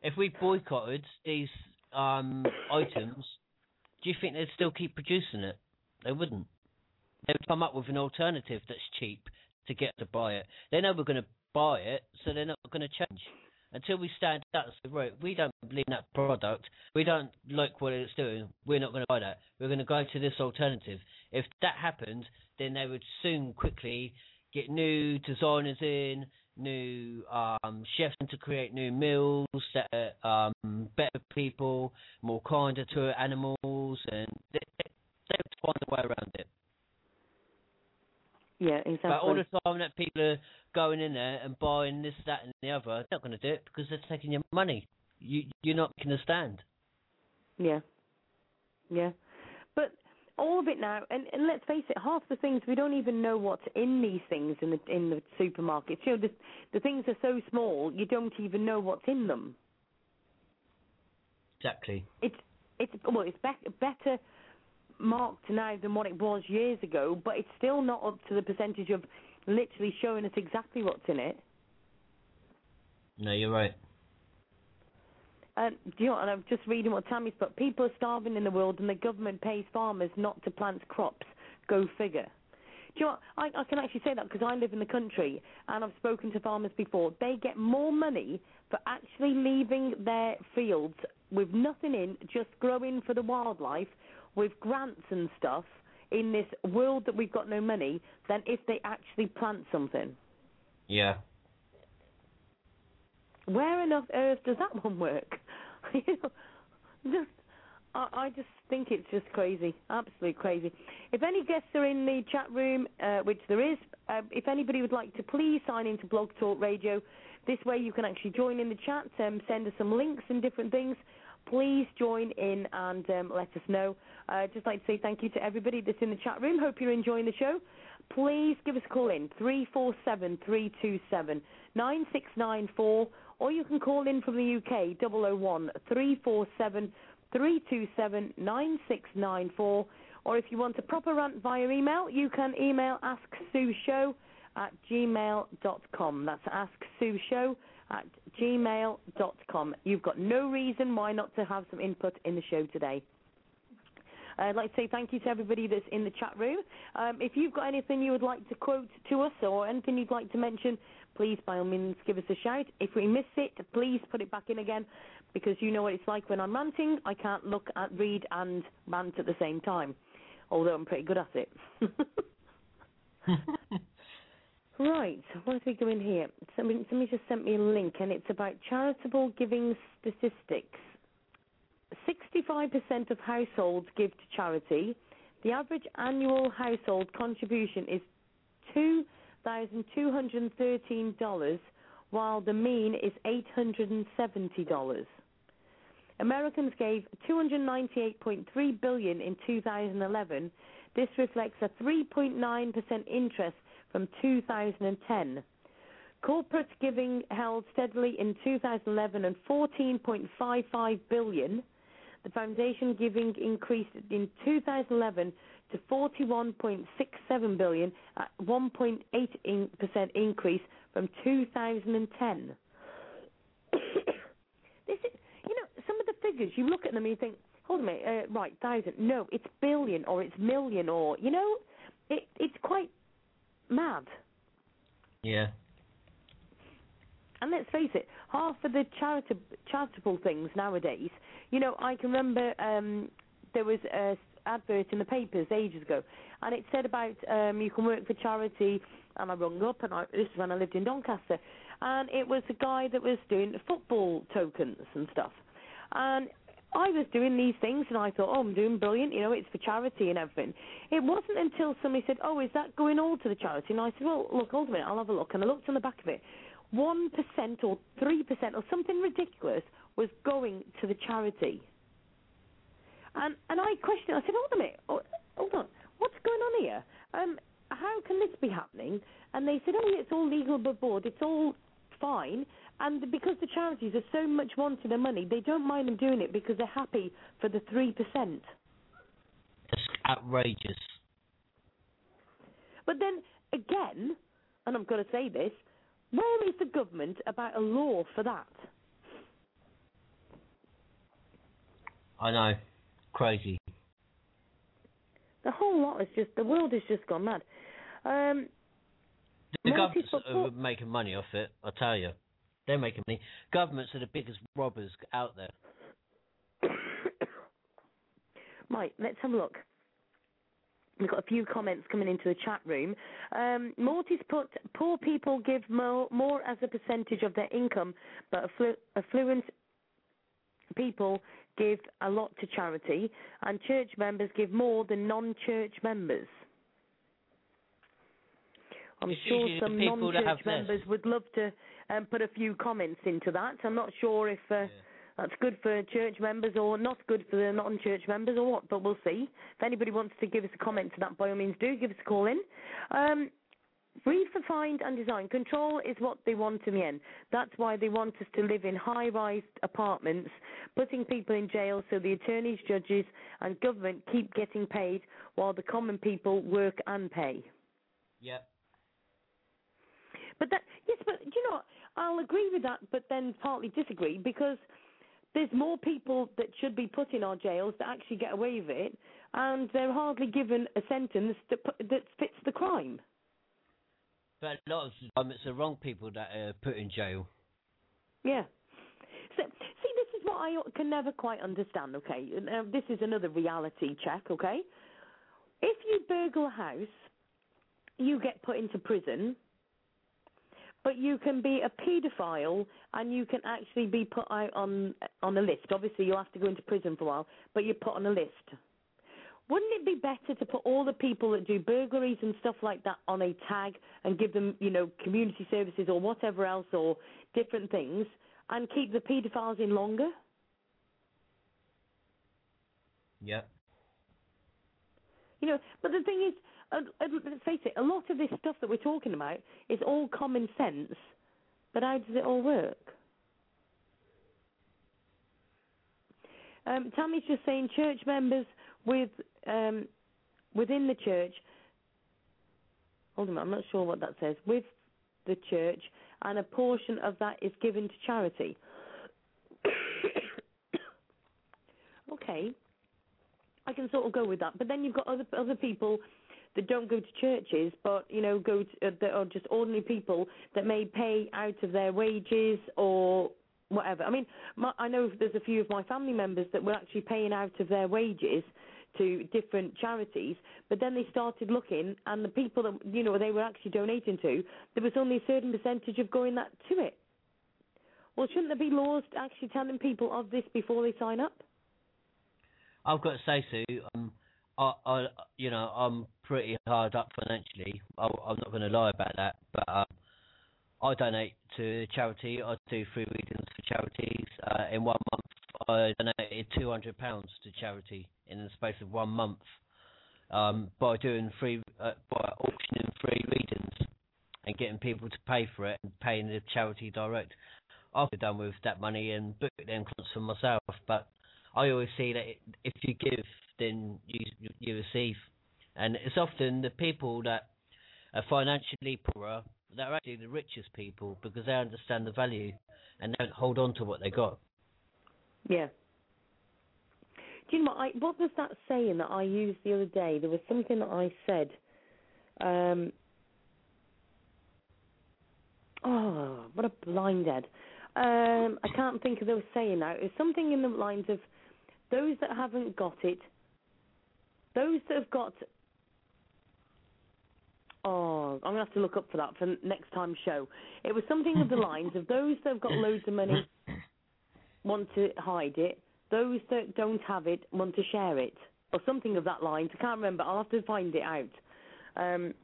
If we boycotted these um, items, do you think they'd still keep producing it? They wouldn't they would come up with an alternative that's cheap to get to buy it. They know we're going to buy it, so they're not going to change. Until we stand up and say, right, we don't believe in that product, we don't like what it's doing, we're not going to buy that. We're going to go to this alternative. If that happened, then they would soon quickly get new designers in, new um, chefs to create new meals that are um, better people, more kinder to animals, and they, they, they would find a way around it. Yeah, exactly. But all the time that people are going in there and buying this, that, and the other, they're not going to do it because they're taking your money. You, you're not going to stand. Yeah, yeah. But all of it now, and, and let's face it, half the things we don't even know what's in these things in the in the supermarkets. You know, the the things are so small, you don't even know what's in them. Exactly. It's it's well, it's be- better marked now than what it was years ago, but it's still not up to the percentage of literally showing us exactly what's in it. No, you're right. And do you know, and I'm just reading what Tammy's put. People are starving in the world, and the government pays farmers not to plant crops. Go figure. Do you know what? I, I can actually say that because I live in the country, and I've spoken to farmers before. They get more money for actually leaving their fields with nothing in, just growing for the wildlife, with grants and stuff in this world that we've got no money than if they actually plant something. Yeah. Where on earth does that one work? just I, I just think it's just crazy, absolutely crazy. If any guests are in the chat room, uh, which there is, uh, if anybody would like to please sign into Blog Talk Radio, this way you can actually join in the chat, um, send us some links and different things. Please join in and um, let us know. Uh, just like to say thank you to everybody that's in the chat room. Hope you're enjoying the show. Please give us a call in three four seven three two seven nine six nine four, or you can call in from the UK double o oh one three four seven three two seven nine six nine four. Or if you want a proper rant via email, you can email Ask Sue Show at gmail.com. That's Ask Sue Show at gmail.com. You've got no reason why not to have some input in the show today. I'd like to say thank you to everybody that's in the chat room. Um, if you've got anything you would like to quote to us or anything you'd like to mention, please by all means give us a shout. If we miss it, please put it back in again because you know what it's like when I'm ranting. I can't look at, read, and rant at the same time, although I'm pretty good at it. right, what are we doing here? Somebody, somebody just sent me a link, and it's about charitable giving statistics. 65% of households give to charity. The average annual household contribution is $2,213, while the mean is $870. Americans gave 298.3 billion in 2011. This reflects a 3.9% interest from 2010. Corporate giving held steadily in 2011 and 14.55 billion. The foundation giving increased in 2011 to 41.67 billion, a 1.8% increase from 2010. this is, you know, some of the figures you look at them and you think, hold on a minute, uh, right, thousand. No, it's billion or it's million or you know, it, it's quite mad. Yeah. And let's face it, half of the charitable charitable things nowadays. You know, I can remember um, there was a advert in the papers ages ago, and it said about um, you can work for charity. And I rung up, and I, this is when I lived in Doncaster, and it was a guy that was doing football tokens and stuff. And I was doing these things, and I thought, oh, I'm doing brilliant. You know, it's for charity and everything. It wasn't until somebody said, oh, is that going all to the charity? And I said, well, look, hold a minute, I'll have a look. And I looked on the back of it. 1% or 3% or something ridiculous was going to the charity. And and I questioned. I said, hold a minute, hold on, what's going on here? Um, how can this be happening? And they said, oh, it's all legal above board. It's all fine. And because the charities are so much wanting the money, they don't mind them doing it because they're happy for the three percent. It's outrageous. But then again, and I'm going to say this, where is the government about a law for that? I know crazy. The whole lot is just the world has just gone mad. Um, the governments making money off it. I tell you, they're making money. Governments are the biggest robbers out there. Mike, let's have a look. We've got a few comments coming into the chat room. Um, Morty's put, poor people give more, more as a percentage of their income, but afflu- affluent people give a lot to charity, and church members give more than non-church members. I'm it's sure some non-church members less. would love to um, put a few comments into that. I'm not sure if uh, yeah. that's good for church members or not good for the non-church members or what, but we'll see. If anybody wants to give us a comment to that, by all means do give us a call in. Um, Redefined and designed. Control is what they want in the end. That's why they want us to live in high rise apartments, putting people in jail so the attorneys, judges, and government keep getting paid while the common people work and pay. Yep. But that, yes, but you know, I'll agree with that, but then partly disagree because there's more people that should be put in our jails that actually get away with it, and they're hardly given a sentence that, that fits the crime. But a lot of um, it's the wrong people that are put in jail. Yeah. So, see, this is what I can never quite understand. Okay, now this is another reality check. Okay, if you burgle a house, you get put into prison. But you can be a paedophile and you can actually be put out on on a list. Obviously, you'll have to go into prison for a while, but you're put on a list. Wouldn't it be better to put all the people that do burglaries and stuff like that on a tag and give them, you know, community services or whatever else or different things and keep the paedophiles in longer? Yeah. You know, but the thing is, uh, uh, let's face it, a lot of this stuff that we're talking about is all common sense, but how does it all work? Um, Tammy's just saying church members with um, within the church. Hold on, I'm not sure what that says. With the church, and a portion of that is given to charity. okay, I can sort of go with that. But then you've got other other people that don't go to churches, but you know, go to, uh, that are just ordinary people that may pay out of their wages or whatever. I mean, my, I know there's a few of my family members that were actually paying out of their wages to different charities, but then they started looking, and the people that you know they were actually donating to, there was only a certain percentage of going that to it. Well, shouldn't there be laws actually telling people of this before they sign up? I've got to say, Sue, um, I, I, you know, I'm pretty hard up financially. I, I'm not going to lie about that, but um, I donate to charity. I do free readings for charities. Uh, in one month, I donated two hundred pounds to charity in the space of one month um, by doing free, uh, by auctioning free readings and getting people to pay for it and paying the charity direct. I've done with that money and booked them clients for myself, but I always see that if you give, then you you receive, and it's often the people that are financially poorer that are actually the richest people because they understand the value and don't hold on to what they got. Yeah. Do you know what? I, what was that saying that I used the other day? There was something that I said. Um, oh, what a blind head. Um, I can't think of the saying now. It's something in the lines of those that haven't got it, those that have got. Oh, I'm gonna have to look up for that for next time show. It was something of the lines of those that have got loads of money want to hide it, those that don't have it want to share it, or something of that line. I can't remember. I'll have to find it out. Um,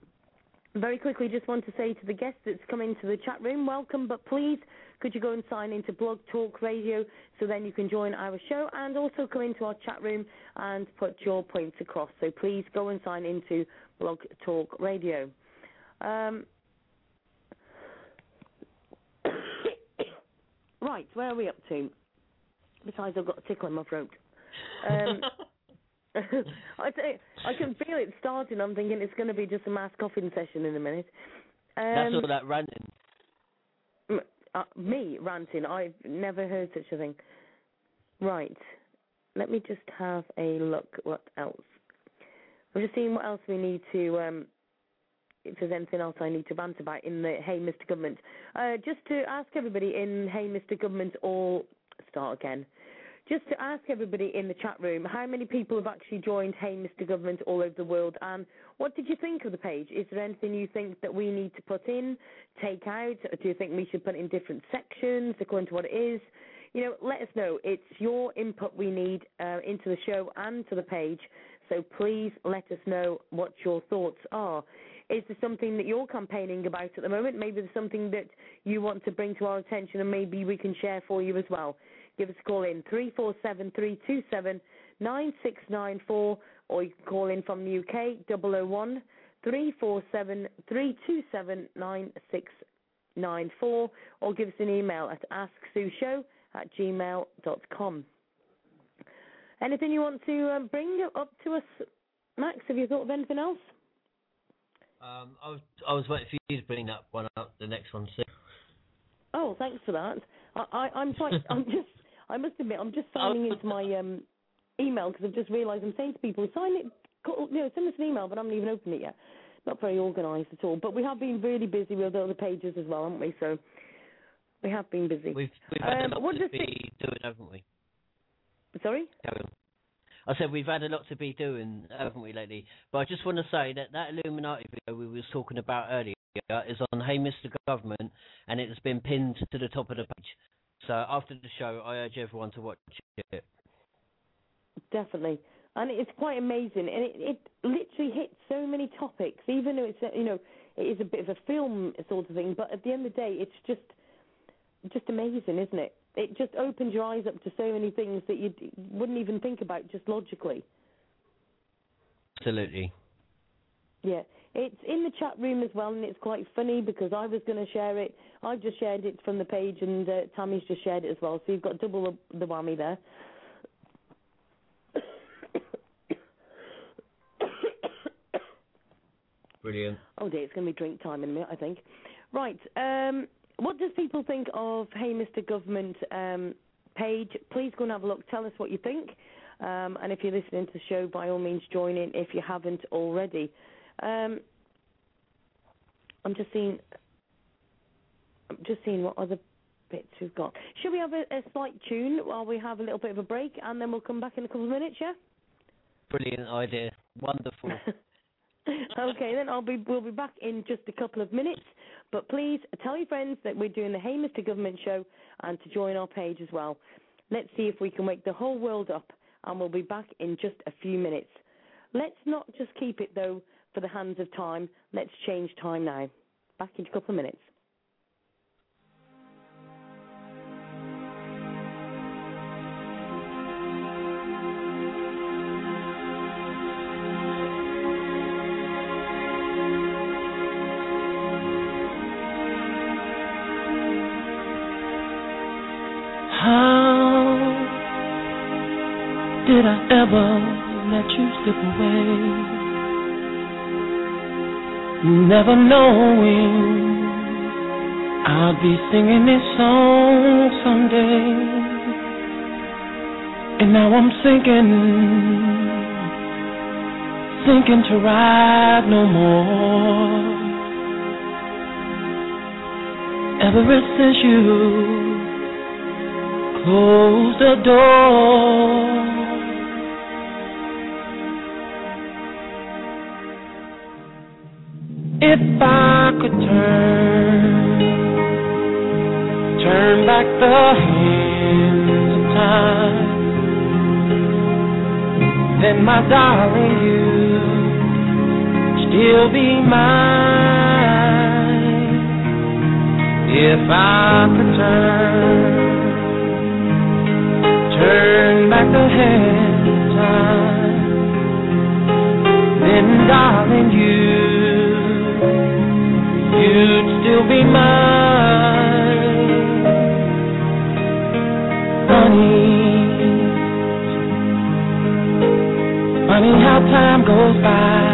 very quickly, just want to say to the guests that's come into the chat room, welcome, but please could you go and sign into Blog Talk Radio so then you can join our show and also come into our chat room and put your points across. So please go and sign into Blog Talk Radio. Um, right, where are we up to? Besides, I've got a tickle in my throat. Um, I, I can feel it starting. I'm thinking it's going to be just a mass coughing session in a minute. Um, That's all that ranting. Uh, me ranting. I've never heard such a thing. Right. Let me just have a look. What else? I'm just seeing what else we need to. Um, if there's anything else I need to rant about in the Hey Mr. Government. Uh, just to ask everybody in Hey Mr. Government, all start again. Just to ask everybody in the chat room, how many people have actually joined Hey Mr. Government all over the world, and what did you think of the page? Is there anything you think that we need to put in, take out? Or do you think we should put in different sections according to what it is? You know, let us know. It's your input we need uh, into the show and to the page. So please let us know what your thoughts are. Is there something that you're campaigning about at the moment? Maybe there's something that you want to bring to our attention and maybe we can share for you as well give us a call in 347 327 9694 or you can call in from the UK 001 347 327 9694 or give us an email at asksueshow at gmail.com. Anything you want to um, bring up to us, Max? Have you thought of anything else? Um, I was I was waiting for you to bring that one up, the next one, Sue. Oh, thanks for that. I, I, I'm quite, I'm just I must admit, I'm just signing into my um, email because I've just realised I'm saying to people, sign it, you know, send us an email, but I haven't even opened it yet. Not very organised at all. But we have been really busy with all the other pages as well, haven't we? So We have been busy. We've we've had Um, a lot to be doing, haven't we? Sorry. I said we've had a lot to be doing, haven't we, lately? But I just want to say that that Illuminati video we was talking about earlier is on Hey Mr. Government, and it has been pinned to the top of the page. So after the show, I urge everyone to watch it. Definitely. And it's quite amazing, and it, it literally hits so many topics. Even though it's a, you know it is a bit of a film sort of thing, but at the end of the day, it's just just amazing, isn't it? It just opens your eyes up to so many things that you wouldn't even think about just logically. Absolutely. Yeah, it's in the chat room as well, and it's quite funny because I was going to share it. I've just shared it from the page, and uh, Tammy's just shared it as well. So you've got double the, the whammy there. Brilliant. Oh dear, it's going to be drink time in a minute, I think. Right, um, what does people think of Hey Mr. Government um, page? Please go and have a look. Tell us what you think. Um, and if you're listening to the show, by all means join in if you haven't already. Um, I'm just seeing. I'm just seeing what other bits we've got. Should we have a, a slight tune while we have a little bit of a break, and then we'll come back in a couple of minutes? Yeah. Brilliant idea. Wonderful. okay, then I'll be we'll be back in just a couple of minutes. But please tell your friends that we're doing the Hey Mr. Government show and to join our page as well. Let's see if we can wake the whole world up, and we'll be back in just a few minutes. Let's not just keep it though for the hands of time. Let's change time now. Back in a couple of minutes. Did I ever let you slip away? Never knowing I'll be singing this song someday. And now I'm sinking, sinking to ride no more. Ever since you closed the door. If I could turn, turn back the hands of time, then my darling, you'd still be mine. If I could turn turn back the hands of time, then darling, you, you'd still be mine. Funny, funny how time goes by,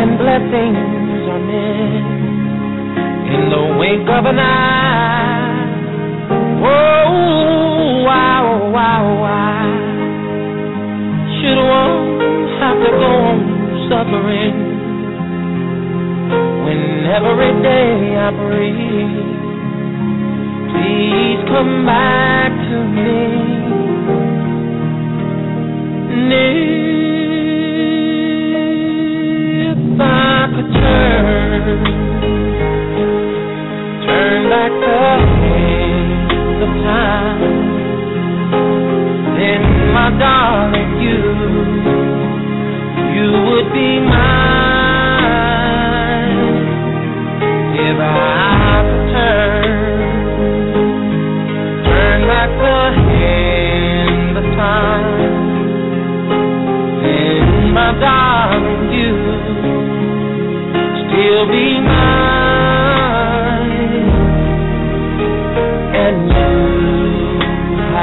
and blessings are meant in the wink of an eye. Oh, wow, wow, wow. Should one have to go on suffering when every day I breathe? Please come back to me. And if I could turn, turn back the hands of time, then my darling, you, you would be mine.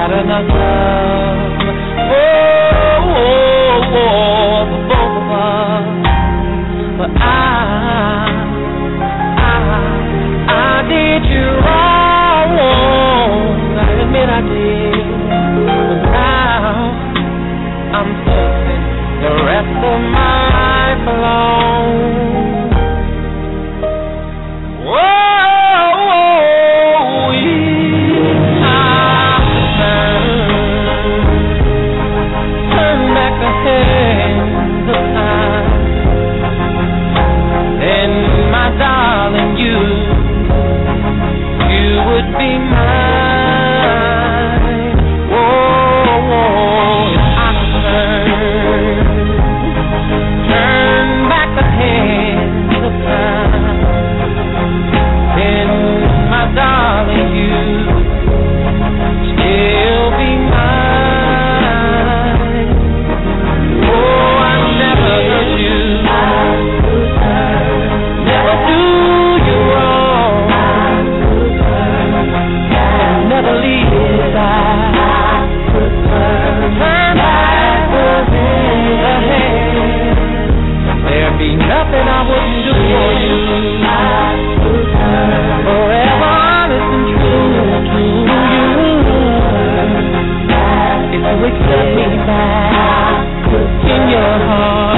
Had enough love oh, oh, oh, I did. nothing I wouldn't do for you. Forever honest and true to you. If you accept me back in your heart.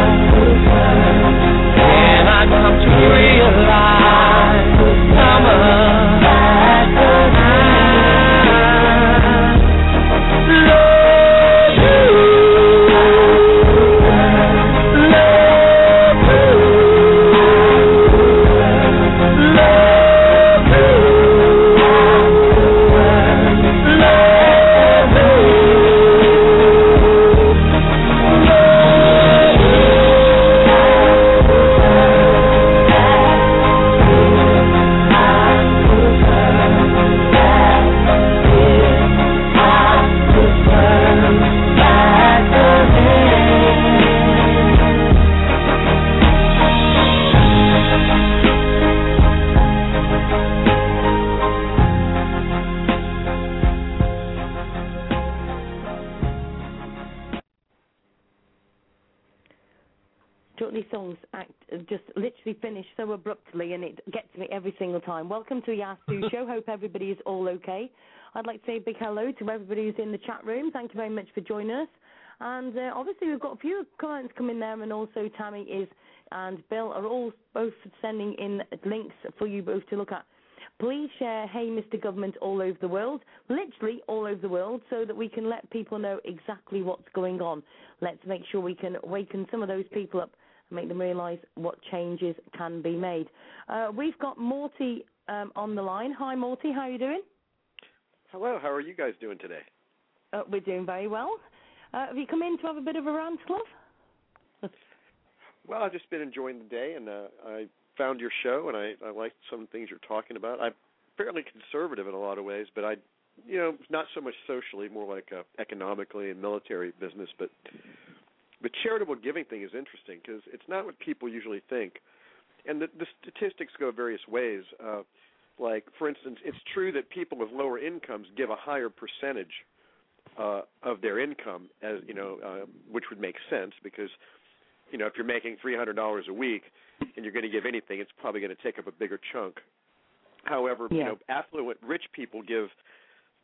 Say big hello to everybody who's in the chat room. Thank you very much for joining us. And uh, obviously, we've got a few comments coming there, and also Tammy is and Bill are all both sending in links for you both to look at. Please share Hey Mr. Government all over the world, literally all over the world, so that we can let people know exactly what's going on. Let's make sure we can waken some of those people up and make them realise what changes can be made. Uh, we've got Morty um, on the line. Hi, Morty. How are you doing? Hello. How are you guys doing today? Uh, we're doing very well. Uh, have you come in to have a bit of a rant, love? well, I've just been enjoying the day, and uh, I found your show, and I, I like some things you're talking about. I'm fairly conservative in a lot of ways, but I, you know, not so much socially, more like uh, economically and military business. But the charitable giving thing is interesting because it's not what people usually think, and the, the statistics go various ways. Uh, like, for instance, it's true that people with lower incomes give a higher percentage uh, of their income, as you know, uh, which would make sense because you know if you're making three hundred dollars a week and you're going to give anything, it's probably going to take up a bigger chunk. However, yeah. you know, affluent rich people give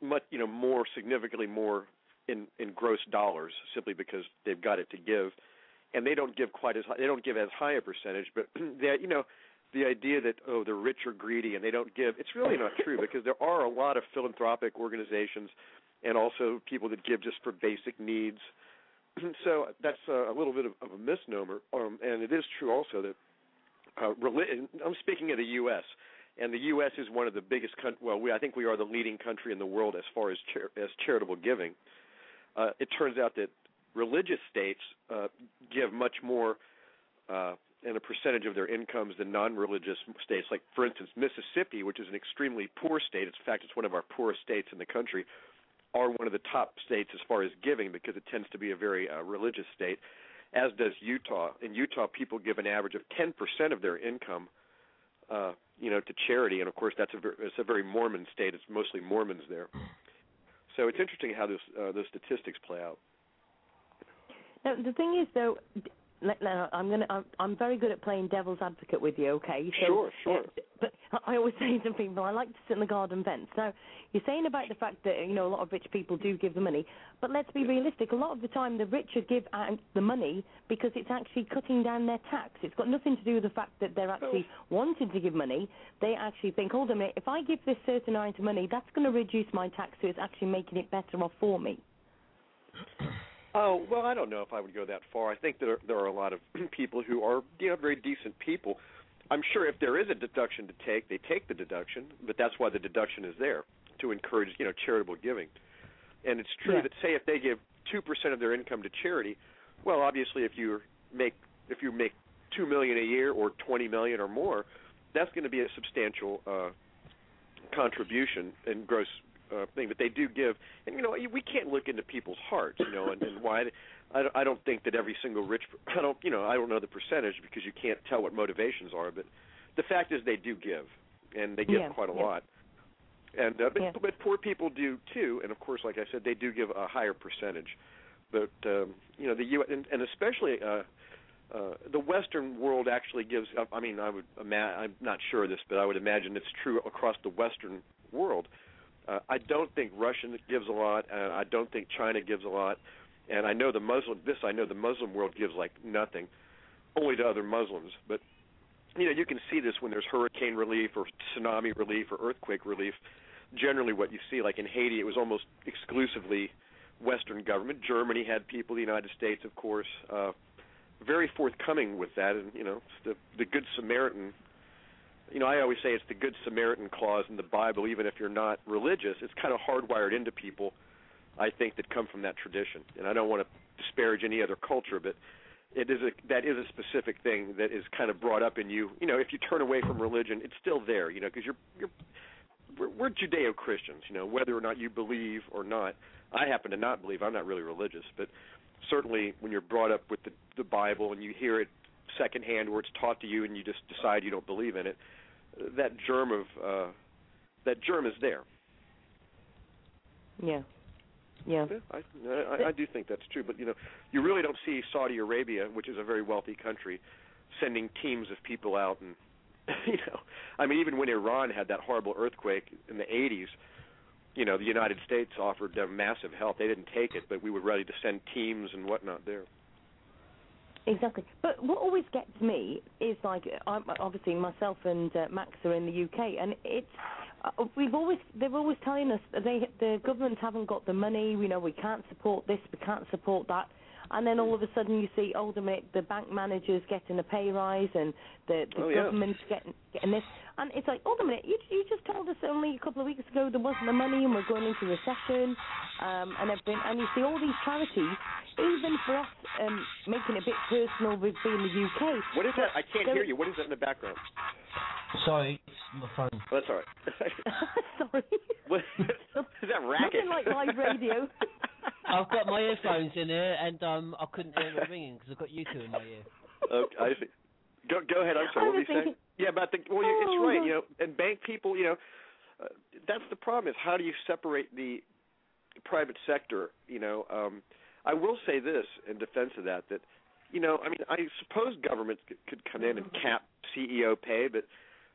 much, you know, more significantly more in in gross dollars simply because they've got it to give, and they don't give quite as high, they don't give as high a percentage. But that you know, the idea that oh the rich are greedy and they don't give, it's really not true because there are a lot of philanthropic organizations and also people that give just for basic needs. so that's a, little bit of, of a misnomer, um, and it is true also that uh, I'm speaking of the U.S. And the U.S. is one of the biggest. Con- well, we, I think we are the leading country in the world as far as char- as charitable giving. Uh, it turns out that religious states uh, give much more uh, in a percentage of their incomes than non-religious states. Like, for instance, Mississippi, which is an extremely poor state. In fact, it's one of our poorest states in the country. Are one of the top states as far as giving because it tends to be a very uh, religious state as does Utah. In Utah, people give an average of 10% of their income, uh, you know, to charity, and of course that's a very, it's a very Mormon state. It's mostly Mormons there. So it's interesting how this uh, those statistics play out. Now, the thing is, though, I'm gonna. I'm, I'm very good at playing devil's advocate with you. Okay. So, sure, sure. Uh, but I always say to people, I like to sit in the garden fence. Now, you're saying about the fact that you know a lot of rich people do give the money, but let's be realistic. A lot of the time, the richer give out the money because it's actually cutting down their tax. It's got nothing to do with the fact that they're actually oh. wanting to give money. They actually think, hold on a minute, if I give this certain amount of money, that's going to reduce my tax, so it's actually making it better off for me. Oh well, I don't know if I would go that far. I think there there are a lot of people who are you know very decent people. I'm sure if there is a deduction to take, they take the deduction, but that's why the deduction is there to encourage you know charitable giving. And it's true yeah. that say if they give two percent of their income to charity, well, obviously if you make if you make two million a year or twenty million or more, that's going to be a substantial uh, contribution in gross uh, thing that they do give. And you know, we can't look into people's hearts, you know, and, and why. I, I don't think that every single rich. I don't, you know, I don't know the percentage because you can't tell what motivations are. But the fact is, they do give, and they give yeah, quite a yeah. lot. And uh, but, yeah. but poor people do too, and of course, like I said, they do give a higher percentage. But um, you know, the U. And, and especially. Uh, uh, the Western world actually gives. I mean, I would. Ima- I'm not sure of this, but I would imagine it's true across the Western world. Uh, I don't think Russia gives a lot. Uh, I don't think China gives a lot. And I know the Muslim. This I know the Muslim world gives like nothing, only to other Muslims. But you know you can see this when there's hurricane relief or tsunami relief or earthquake relief. Generally, what you see, like in Haiti, it was almost exclusively Western government. Germany had people. The United States, of course, uh, very forthcoming with that. And you know, the the Good Samaritan you know, I always say it's the Good Samaritan clause in the Bible. Even if you're not religious, it's kind of hardwired into people. I think that come from that tradition, and I don't want to disparage any other culture, but it is a that is a specific thing that is kind of brought up in you. You know, if you turn away from religion, it's still there. You know, because you're you're we're, we're Judeo Christians. You know, whether or not you believe or not. I happen to not believe. I'm not really religious, but certainly when you're brought up with the the Bible and you hear it secondhand, where it's taught to you, and you just decide you don't believe in it that germ of uh, that germ is there. Yeah. Yeah. I, I, I do think that's true, but you know, you really don't see Saudi Arabia, which is a very wealthy country, sending teams of people out and you know, I mean, even when Iran had that horrible earthquake in the 80s, you know, the United States offered them massive help. They didn't take it, but we were ready to send teams and whatnot there. Exactly. But what always gets me is like, I'm, obviously myself and uh, Max are in the UK, and it's uh, we've always they're always telling us they the government haven't got the money. You know, we can't support this, we can't support that and then all of a sudden you see older the the bank managers getting a pay rise and the, the oh, yeah. getting getting this. And it's like hold a minute you you just told us only a couple of weeks ago there wasn't the money and we're going into recession um and everything. And you see all these charities even for us um making it a bit personal with being the UK what is that? I can't hear you. What is that in the background? Sorry it's my phone. Oh, that's all right. Sorry. What, is that racket? Nothing like live radio I've got my earphones in here, and um, I couldn't hear it ringing because I've got you two in my ear. Okay, I see. Go go ahead. I'm sorry. What were you saying? Yeah, about the well, oh, it's right. You know, and bank people. You know, uh, that's the problem. Is how do you separate the private sector? You know, um, I will say this in defense of that that you know, I mean, I suppose governments could come in and cap CEO pay, but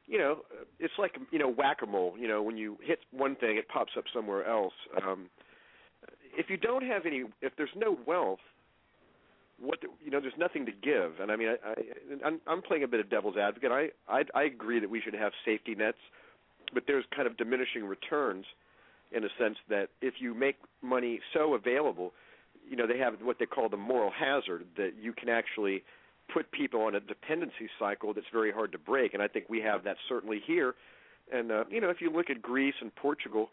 you know, it's like you know whack-a-mole. You know, when you hit one thing, it pops up somewhere else. Um, if you don't have any, if there's no wealth, what the, you know, there's nothing to give. And I mean, I, I I'm, I'm playing a bit of devil's advocate. I, I I agree that we should have safety nets, but there's kind of diminishing returns in a sense that if you make money so available, you know, they have what they call the moral hazard that you can actually put people on a dependency cycle that's very hard to break. And I think we have that certainly here. And uh, you know, if you look at Greece and Portugal,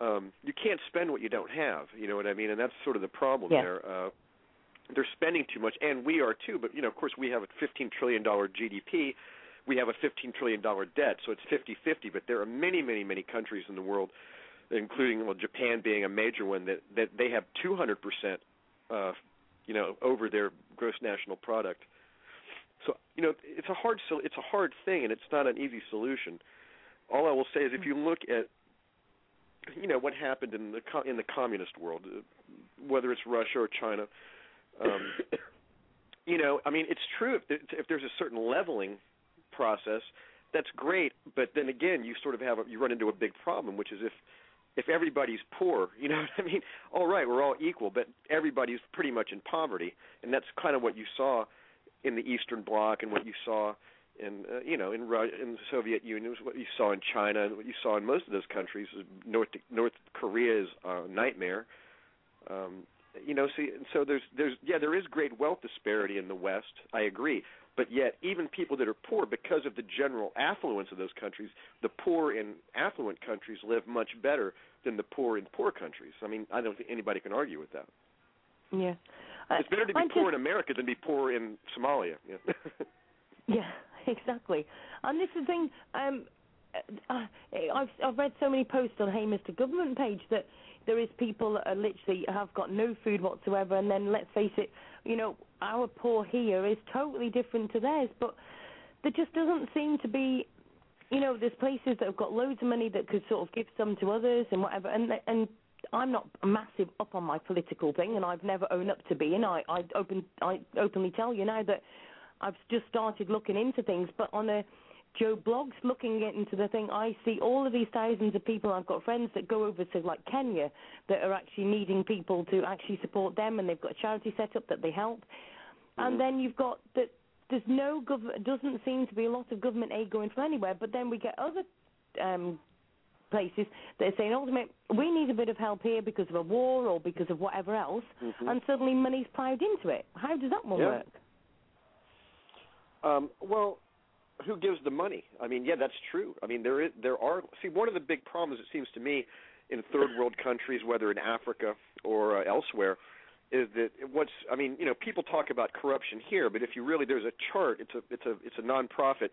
um, you can't spend what you don't have. You know what I mean? And that's sort of the problem yeah. there. Uh, they're spending too much, and we are too. But you know, of course, we have a 15 trillion dollar GDP. We have a 15 trillion dollar debt, so it's 50-50. But there are many, many, many countries in the world, including well, Japan being a major one, that that they have 200 percent, uh, you know, over their gross national product. So you know, it's a hard it's a hard thing, and it's not an easy solution. All I will say is, if you look at you know what happened in the co- in the communist world, uh, whether it's Russia or China. Um, you know, I mean, it's true if if there's a certain leveling process, that's great. But then again, you sort of have a, you run into a big problem, which is if if everybody's poor, you know what I mean? All right, we're all equal, but everybody's pretty much in poverty, and that's kind of what you saw in the Eastern Bloc and what you saw in uh, you know in in the Soviet Union was what you saw in China and what you saw in most of those countries. North North Korea's uh, nightmare. Um, you know, see, and so there's there's yeah there is great wealth disparity in the West. I agree, but yet even people that are poor, because of the general affluence of those countries, the poor in affluent countries live much better than the poor in poor countries. I mean, I don't think anybody can argue with that. Yeah, it's better to be I poor just, in America than be poor in Somalia. Yeah. yeah, exactly. And this is the thing. Um, uh, I've I've read so many posts on Hey Mr. Government page that there is people that are literally have got no food whatsoever, and then let's face it, you know, our poor here is totally different to theirs, but there just doesn't seem to be. You know, there's places that have got loads of money that could sort of give some to others and whatever, and and I'm not massive up on my political thing, and I've never owned up to being. I I open I openly tell you now that I've just started looking into things, but on a Joe Bloggs looking into the thing, I see all of these thousands of people. I've got friends that go over to like Kenya that are actually needing people to actually support them, and they've got a charity set up that they help. Mm-hmm. And then you've got that. There's no government. Doesn't seem to be a lot of government aid going from anywhere. But then we get other um, places that are saying, ultimately, we need a bit of help here because of a war or because of whatever else, mm-hmm. and suddenly money's plowed into it. How does that one yeah. work? Um, well, who gives the money? I mean, yeah, that's true. I mean, there is there are see one of the big problems it seems to me in third world countries, whether in Africa or uh, elsewhere, is that what's I mean, you know, people talk about corruption here, but if you really there's a chart, it's a it's a it's a nonprofit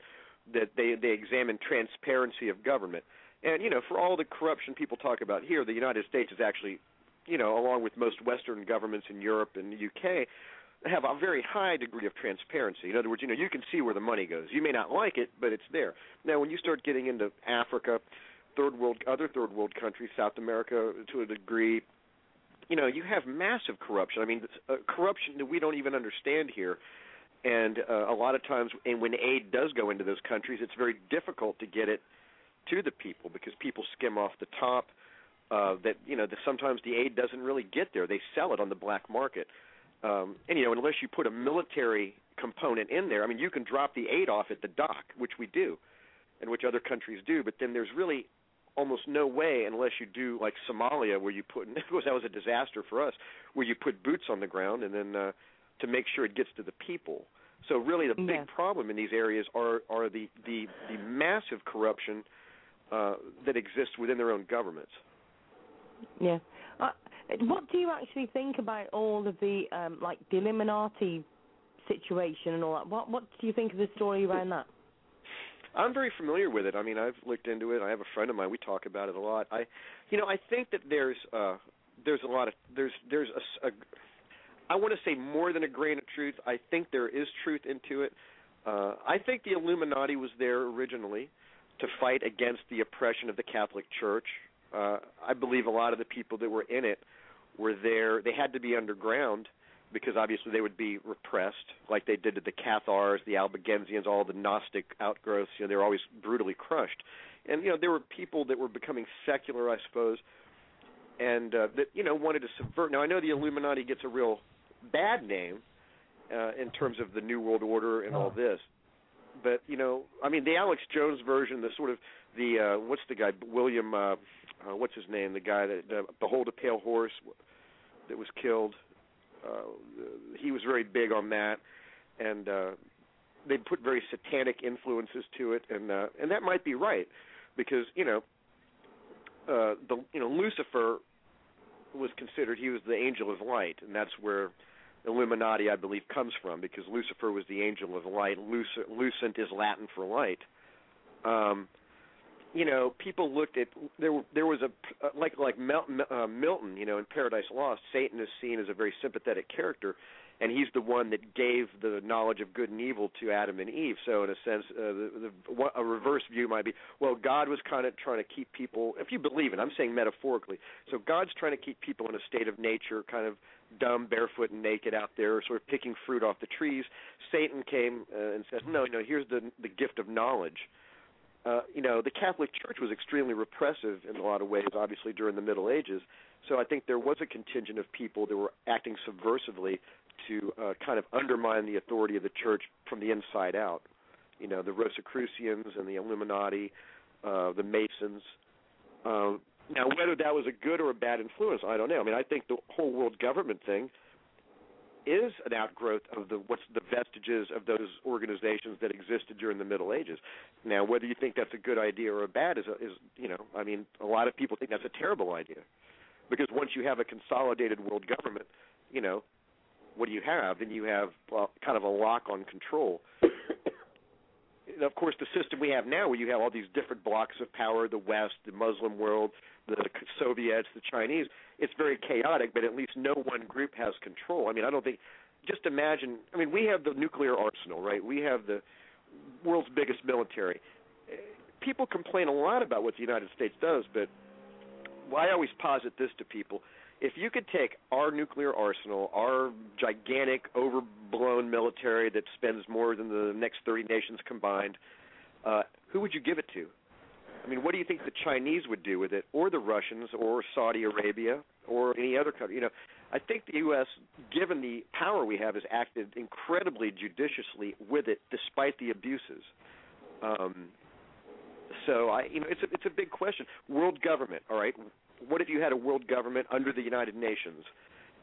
that they they examine transparency of government. And you know, for all the corruption people talk about here, the United States is actually, you know, along with most Western governments in Europe and the UK, have a very high degree of transparency. In other words, you know, you can see where the money goes. You may not like it, but it's there. Now, when you start getting into Africa, third world, other third world countries, South America to a degree, you know, you have massive corruption. I mean, uh, corruption that we don't even understand here. and uh, a lot of times, and when aid does go into those countries, it's very difficult to get it to the people because people skim off the top. Uh, that you know, the, sometimes the aid doesn't really get there. They sell it on the black market, um, and you know, unless you put a military component in there, I mean, you can drop the aid off at the dock, which we do, and which other countries do. But then there's really almost no way unless you do like Somalia, where you put. Of course, that was a disaster for us, where you put boots on the ground and then uh, to make sure it gets to the people. So really, the big Yeah. problem in these areas are are the the the massive corruption uh, that exists within their own governments. Yeah. What do you actually think about all of the um, like the Illuminati situation and all that? What What do you think of the story around that? I'm very familiar with it. I mean, I've looked into it. I have a friend of mine. We talk about it a lot. I, you know, I think that there's uh, there's a lot of there's there's a, a I want to say more than a grain of truth. I think there is truth into it. Uh, I think the Illuminati was there originally to fight against the oppression of the Catholic Church. Uh, I believe a lot of the people that were in it were there. They had to be underground because obviously they would be repressed, like they did to the Cathars, the Albigensians, all the Gnostic outgrowths. You know, they were always brutally crushed. And you know, there were people that were becoming secular, I suppose, and uh, that you know wanted to subvert. Now I know the Illuminati gets a real bad name uh, in terms of the New World Order and all this, but you know, I mean, the Alex Jones version, the sort of the uh, what's the guy William, uh, uh, what's his name, the guy that uh, Behold a Pale Horse that was killed. Uh, he was very big on that, and uh, they put very satanic influences to it, and uh, and that might be right because you know uh, the you know Lucifer was considered he was the angel of light, and that's where Illuminati, I believe, comes from because Lucifer was the angel of light. Luc- Lucent is Latin for light. Um, you know, people looked at there. There was a like like Mel, uh, Milton. You know, in Paradise Lost, Satan is seen as a very sympathetic character, and he's the one that gave the knowledge of good and evil to Adam and Eve. So, in a sense, uh, the, the, a reverse view might be, well, God was kind of trying to keep people. If you believe it, I'm saying metaphorically. So, God's trying to keep people in a state of nature, kind of dumb, barefoot, and naked out there, sort of picking fruit off the trees. Satan came uh, and said, no, no, here's the the gift of knowledge uh, you know, the Catholic Church was extremely repressive in a lot of ways, obviously during the Middle Ages. So I think there was a contingent of people that were acting subversively to uh, kind of undermine the authority of the Church from the inside out. You know, the Rosicrucians and the Illuminati, uh, the Masons. Um, now, whether that was a good or a bad influence, I don't know. I mean, I think the whole world government thing is an outgrowth of the what's the vestiges of those organizations that existed during the Middle Ages. Now, whether you think that's a good idea or a bad is, is you know, I mean, a lot of people think that's a terrible idea because once you have a consolidated world government, you know, what do you have? Then you have well, kind of a lock on control. Of course, the system we have now, where you have all these different blocks of power the West, the Muslim world, the Soviets, the Chinese it's very chaotic, but at least no one group has control. I mean, I don't think. Just imagine. I mean, we have the nuclear arsenal, right? We have the world's biggest military. People complain a lot about what the United States does, but well, I always posit this to people: if you could take our nuclear arsenal, our gigantic, overblown military that spends more than the next 30 nations combined, uh, who would you give it to? I mean, what do you think the Chinese would do with it, or the Russians, or Saudi Arabia, or any other country? You know, I think the U.S., given the power we have, has acted incredibly judiciously with it, despite the abuses. Um, so I, you know, it's a it's a big question. World government, all right. What if you had a world government under the United Nations,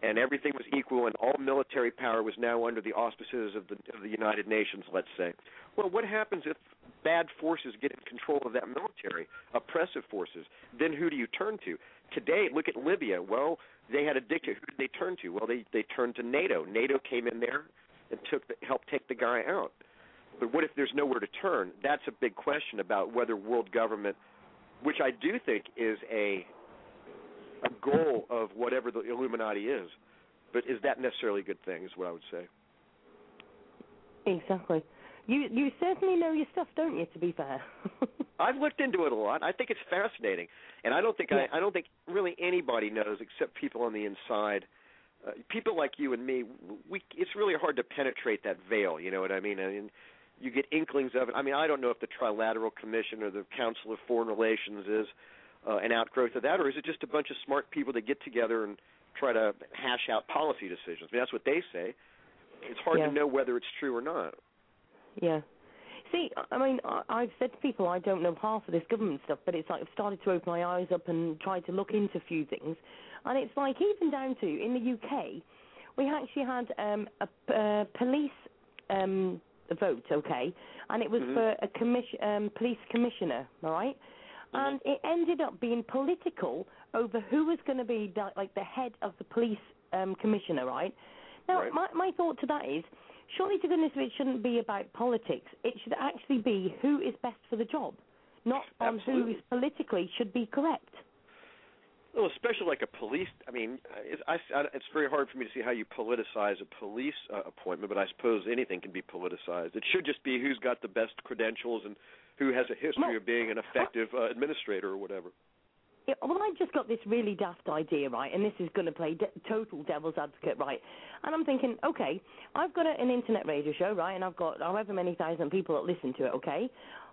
and everything was equal, and all military power was now under the auspices of the of the United Nations? Let's say. Well, what happens if bad forces get in control of that military, oppressive forces, then who do you turn to? Today, look at Libya. Well, they had a dictator. Who did they turn to? Well, they they turned to NATO. NATO came in there and took the, helped take the guy out. But what if there's nowhere to turn? That's a big question about whether world government, which I do think is a a goal of whatever the Illuminati is, but is that necessarily a good thing? Is what I would say. Exactly. You you certainly know your stuff, don't you? To be fair. I've looked into it a lot. I think it's fascinating, and I don't think Yeah. I, I don't think really anybody knows except people on the inside uh, people like you and me, we it's really hard to penetrate that veil. You know what I mean? I mean, you get inklings of it. I mean, I don't know if the Trilateral Commission or the Council of Foreign Relations is uh, an outgrowth of that, or is it just a bunch of smart people that get together and try to hash out policy decisions? I mean, that's what they say. It's hard Yeah. to know whether it's true or not. Yeah. See, I mean, I've said to people I don't know half of this government stuff, but it's like I've started to open my eyes up and try to look into a few things, and it's like even down to in the UK, we actually had um, a p- uh, police um, vote, okay, and it was Mhm. for a commission, um, police commissioner, all right, and it ended up being political over who was going to be the, like the head of the police um, commissioner, right? Now, Right. my my thought to that is, surely to goodness it shouldn't be about politics. It should actually be who is best for the job, not on Absolutely. who is politically should be correct. Well, especially like a police. I mean, it's, I, I, it's very hard for me to see how you politicize a police uh, appointment, but I suppose anything can be politicized. It should just be who's got the best credentials and who has a history Well, of being an effective uh, administrator or whatever. Yeah, well, I just got this really daft idea, right? And this is going to play de- total devil's advocate, right? And I'm thinking, okay, I've got a, an internet radio show, right? And I've got however many thousand people that listen to it, okay?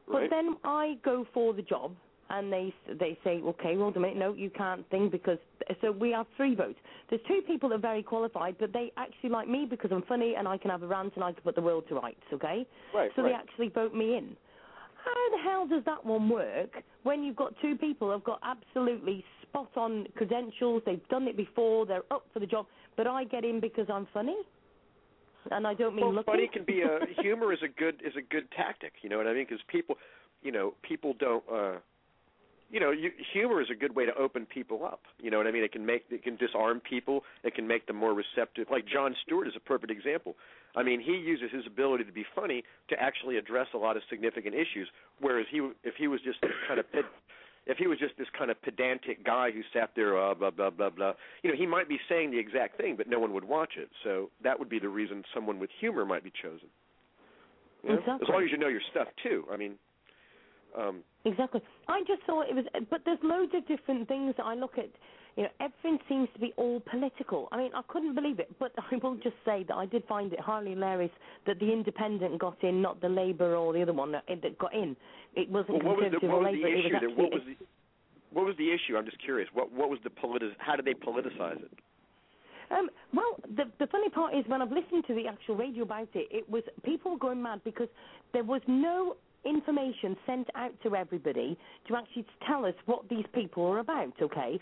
But Right. then I go for the job, and they they say, okay, well, a minute, no, you can't think because so we have three votes. There's two people that are very qualified, but they actually like me because I'm funny and I can have a rant and I can put the world to rights, okay? Right. So right. they actually vote me in. How the hell does that one work when you've got two people who've got absolutely spot on credentials, they've done it before, they're up for the job, but I get in because I'm funny? And I don't mean well, looking. funny can be a humor is a good is a good tactic. You know what I mean? Because people, you know, people don't. uh you know, you, humor is a good way to open people up. You know what I mean? It can make it can disarm people. It can make them more receptive. Like Jon Stewart is a perfect example. I mean, he uses his ability to be funny to actually address a lot of significant issues. Whereas he, if he was just this kind of ped, if he was just this kind of pedantic guy who sat there, uh, blah blah blah blah, you know, he might be saying the exact thing, but no one would watch it. So that would be the reason someone with humor might be chosen. You know? As long as you know your stuff too. I mean, um, Exactly. I just thought it was, but there's loads of different things that I look at. You know, everything seems to be all political. I mean, I couldn't believe it, but I will just say that I did find it highly hilarious that the Independent got in, not the Labour or the other one that, that got in. It wasn't well, what was the Conservative what or Labour. it was actually What was the what was the issue? I'm just curious. What what was the politi- How did they politicize it? Um, well, the the funny part is when I've listened to the actual radio about it, it was people were going mad because there was no information sent out to everybody to actually tell us what these people are about. Okay.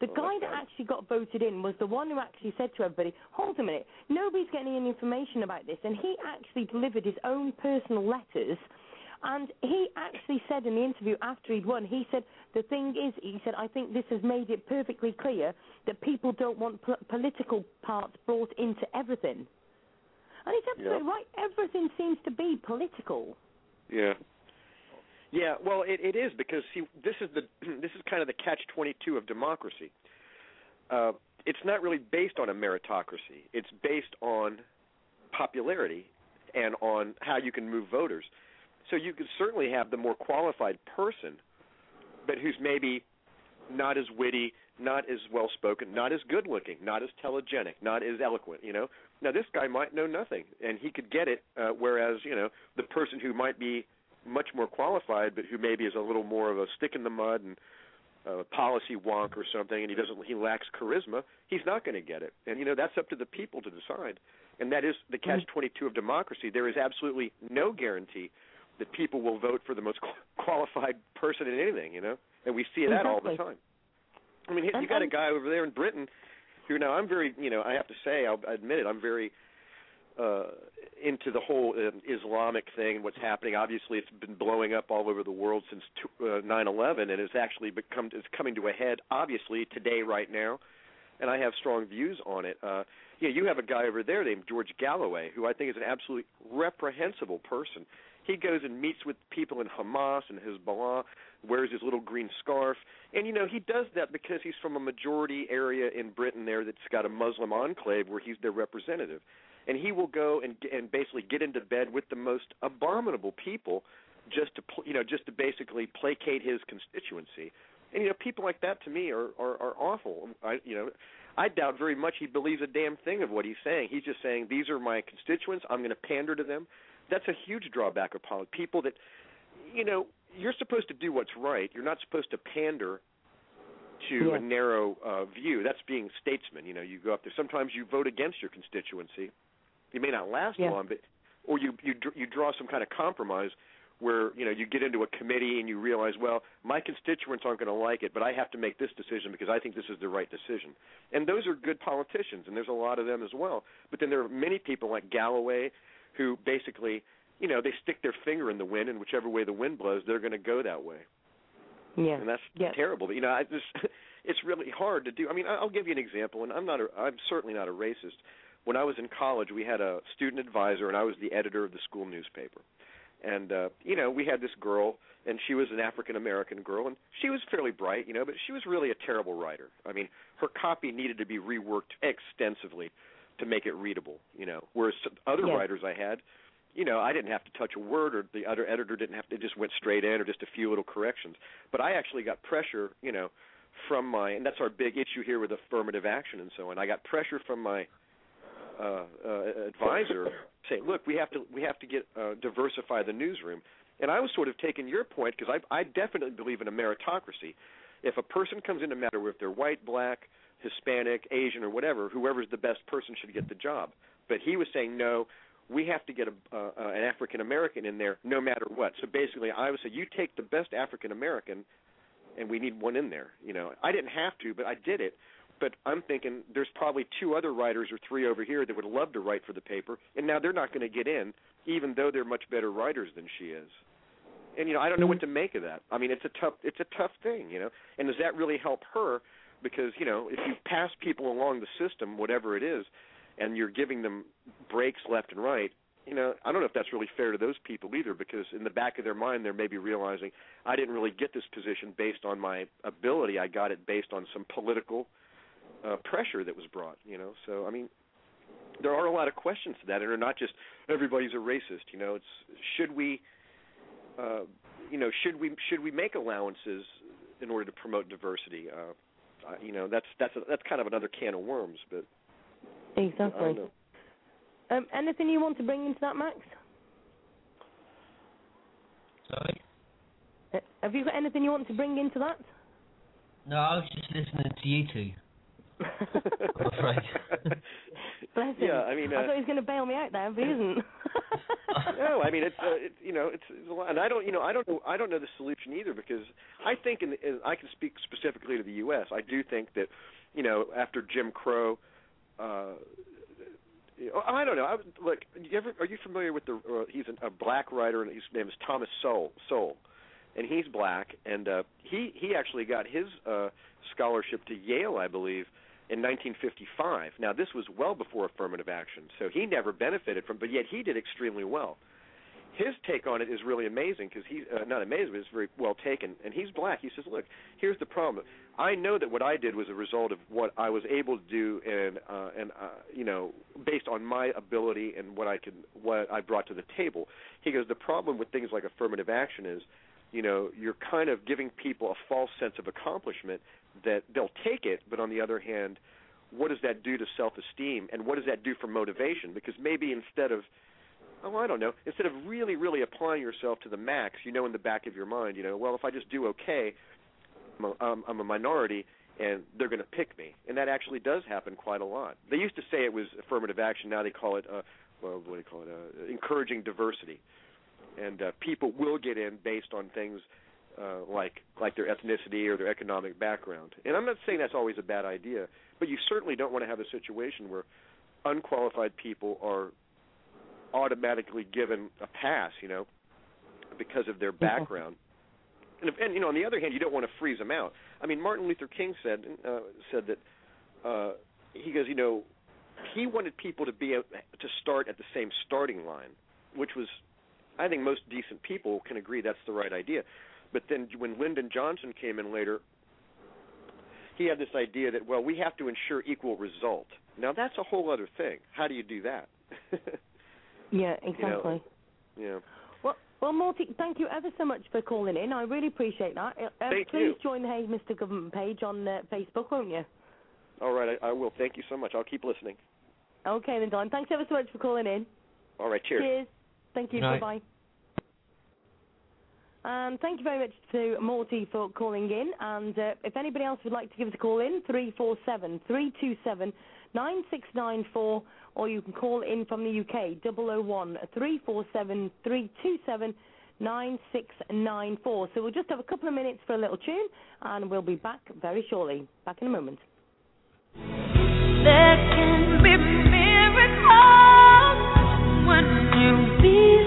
The guy that actually got voted in was the one who actually said to everybody, "Hold a minute, nobody's getting any information about this," and he actually delivered his own personal letters. And he actually said in the interview after he'd won, he said, the thing is, he said, I think this has made it perfectly clear that people don't want po- political parts brought into everything. And he's absolutely Yeah. right. Everything seems to be political. Yeah. Yeah, well, it, it is because see, this is the this is kind of the catch twenty two of democracy. Uh, it's not really based on a meritocracy. It's based on popularity and on how you can move voters. So you could certainly have the more qualified person, but who's maybe not as witty, not as well spoken, not as good looking, not as telegenic, not as eloquent, you know. Now this guy might know nothing and he could get it uh, whereas, you know, the person who might be much more qualified but who maybe is a little more of a stick in the mud and uh, policy wonk or something and he doesn't he lacks charisma, he's not going to get it. And you know, that's up to the people to decide. And that is the catch 22 of democracy. There is absolutely no guarantee that people will vote for the most qualified person in anything, you know? And we see that all the time. I mean, you got a guy over there in Britain who now I'm very, you know, I have to say, I'll admit it, I'm very uh into the whole um, Islamic thing, what's happening. Obviously, it's been blowing up all over the world since t- uh, 9/11, and it's actually become it's coming to a head. Obviously, today, right now, and I have strong views on it. Uh, yeah, you have a guy over there named George Galloway, who I think is an absolutely reprehensible person. He goes and meets with people in Hamas and Hezbollah, wears his little green scarf, and you know he does that because he's from a majority area in Britain there that's got a Muslim enclave where he's their representative, and he will go and and basically get into bed with the most abominable people just to you know just to basically placate his constituency. And you know, people like that to me are are, are awful. I you know, I doubt very much he believes a damn thing of what he's saying. He's just saying these are my constituents. I'm going to pander to them. That's a huge drawback of politics. People that, you know, you're supposed to do what's right. You're not supposed to pander to Yeah. a narrow uh, view. That's being statesman. You know, you go up there. Sometimes you vote against your constituency. You may not last Yeah. long, but or you you you draw some kind of compromise where you know you get into a committee and you realize, well, my constituents aren't going to like it, but I have to make this decision because I think this is the right decision. And those are good politicians, and there's a lot of them as well. But then there are many people like Galloway who basically, you know, they stick their finger in the wind, and whichever way the wind blows, they're going to go that way Yeah. and that's yeah. terrible. But you know, I just it's really hard to do. I mean, I'll give you an example, and I'm not a I'm certainly not a racist. When I was in college, we had a student advisor, and I was the editor of the school newspaper. And uh, you know, we had this girl, and she was an African American girl, and she was fairly bright, you know, but she was really a terrible writer. I mean, her copy needed to be reworked extensively to make it readable, you know. Whereas other Yeah. writers I had, you know, I didn't have to touch a word, or the other editor didn't have to. It just went straight in, or just a few little corrections. But I actually got pressure, you know, from my, and that's our big issue here with affirmative action and so on. I got pressure from my advisor saying, "Look, we have to we have to get uh, diversify the newsroom." And I was sort of taking your point because I I definitely believe in a meritocracy. If a person comes in, no matter if they're white, black, Hispanic, Asian, or whatever, whoever's the best person should get the job. But he was saying no. We have to get a, uh, uh, an African American in there, no matter what. So basically, I would say you take the best African American, and we need one in there. You know, I didn't have to, but I did it. But I'm thinking there's probably two other writers or three over here that would love to write for the paper, and now they're not going to get in, even though they're much better writers than she is. And you know, I don't know what to make of that. I mean, it's a tough, it's a tough thing, you know. And does that really help her? Because you know, if you pass people along the system, whatever it is, and you're giving them breaks left and right, you know, I don't know if that's really fair to those people either. Because in the back of their mind, they're maybe realizing I didn't really get this position based on my ability. I got it based on some political uh, pressure that was brought. You know, so I mean, there are a lot of questions to that, and they're not just everybody's a racist. You know, it's should we, uh, you know, should we should we make allowances in order to promote diversity? Uh, uh, you know, that's that's a, that's kind of another can of worms, but Exactly. Um, anything you want to bring into that, Max? Sorry? Uh, have you got anything you want to bring into that? No, I was just listening to you two. I'm. Bless him. Yeah, I mean, I uh, thought he was going to bail me out there, but he isn't. no, I mean it's uh, it's you know it's, it's a lot, and I don't you know I don't know I don't know the solution either because I think in, in I can speak specifically to the U.S. I do think that you know after Jim Crow, uh, I don't know. I, look, you ever are you familiar with the? Uh, he's an, a black writer and his name is Thomas Sowell. Sowell, and he's black, and uh, he he actually got his uh, scholarship to Yale, I believe. In 1955. Now, this was well before affirmative action, so he never benefited from, but yet he did extremely well his take on it is really amazing because he's uh, not amazing, but it's very well taken. And he's black. He says, "Look, here's the problem. I know that what I did was a result of what I was able to do, and uh, and uh, you know, based on my ability and what I could, what I brought to the table." He goes, "The problem with things like affirmative action is." You know, you're kind of giving people a false sense of accomplishment that they'll take it, but on the other hand, what does that do to self-esteem, and what does that do for motivation? Because maybe instead of oh, I don't know, instead of really, really applying yourself to the max, you know, in the back of your mind, you know, well, if I just do okay, I'm a, a minority, and they're going to pick me, and that actually does happen quite a lot. They used to say it was affirmative action. Now they call it, uh, well, what do you call it? Uh, encouraging diversity, and uh, people will get in based on things uh, like like their ethnicity or their economic background. And I'm not saying that's always a bad idea, but you certainly don't want to have a situation where unqualified people are automatically given a pass, you know, because of their background. And, if, and you know, on the other hand, you don't want to freeze them out. I mean, Martin Luther King said uh, said that uh, he goes, you know, he wanted people to be able to start at the same starting line, which was, I think, most decent people can agree that's the right idea. But then when Lyndon Johnson came in later, he had this idea that well, we have to ensure equal result. Now that's a whole other thing. How do you do that? yeah, exactly. yeah. Well, Morty, thank you ever so much for calling in. I really appreciate that. Uh, uh, Thank please you. join the Hey Mr. Government page on uh, Facebook, won't you? All right, I, I will. Thank you so much. I'll keep listening. Okay, then, Don. Thanks ever so much for calling in. All right, cheers. Cheers. Thank you. Night. Bye bye. And thank you very much to Morty for calling in. And uh, if anybody else would like to give us a call in, 347 327 9694, or you can call in from the UK, 001 347 327 9694. So we'll just have a couple of minutes for a little tune, and we'll be back very shortly. Back in a moment. There can be miracles when you believe.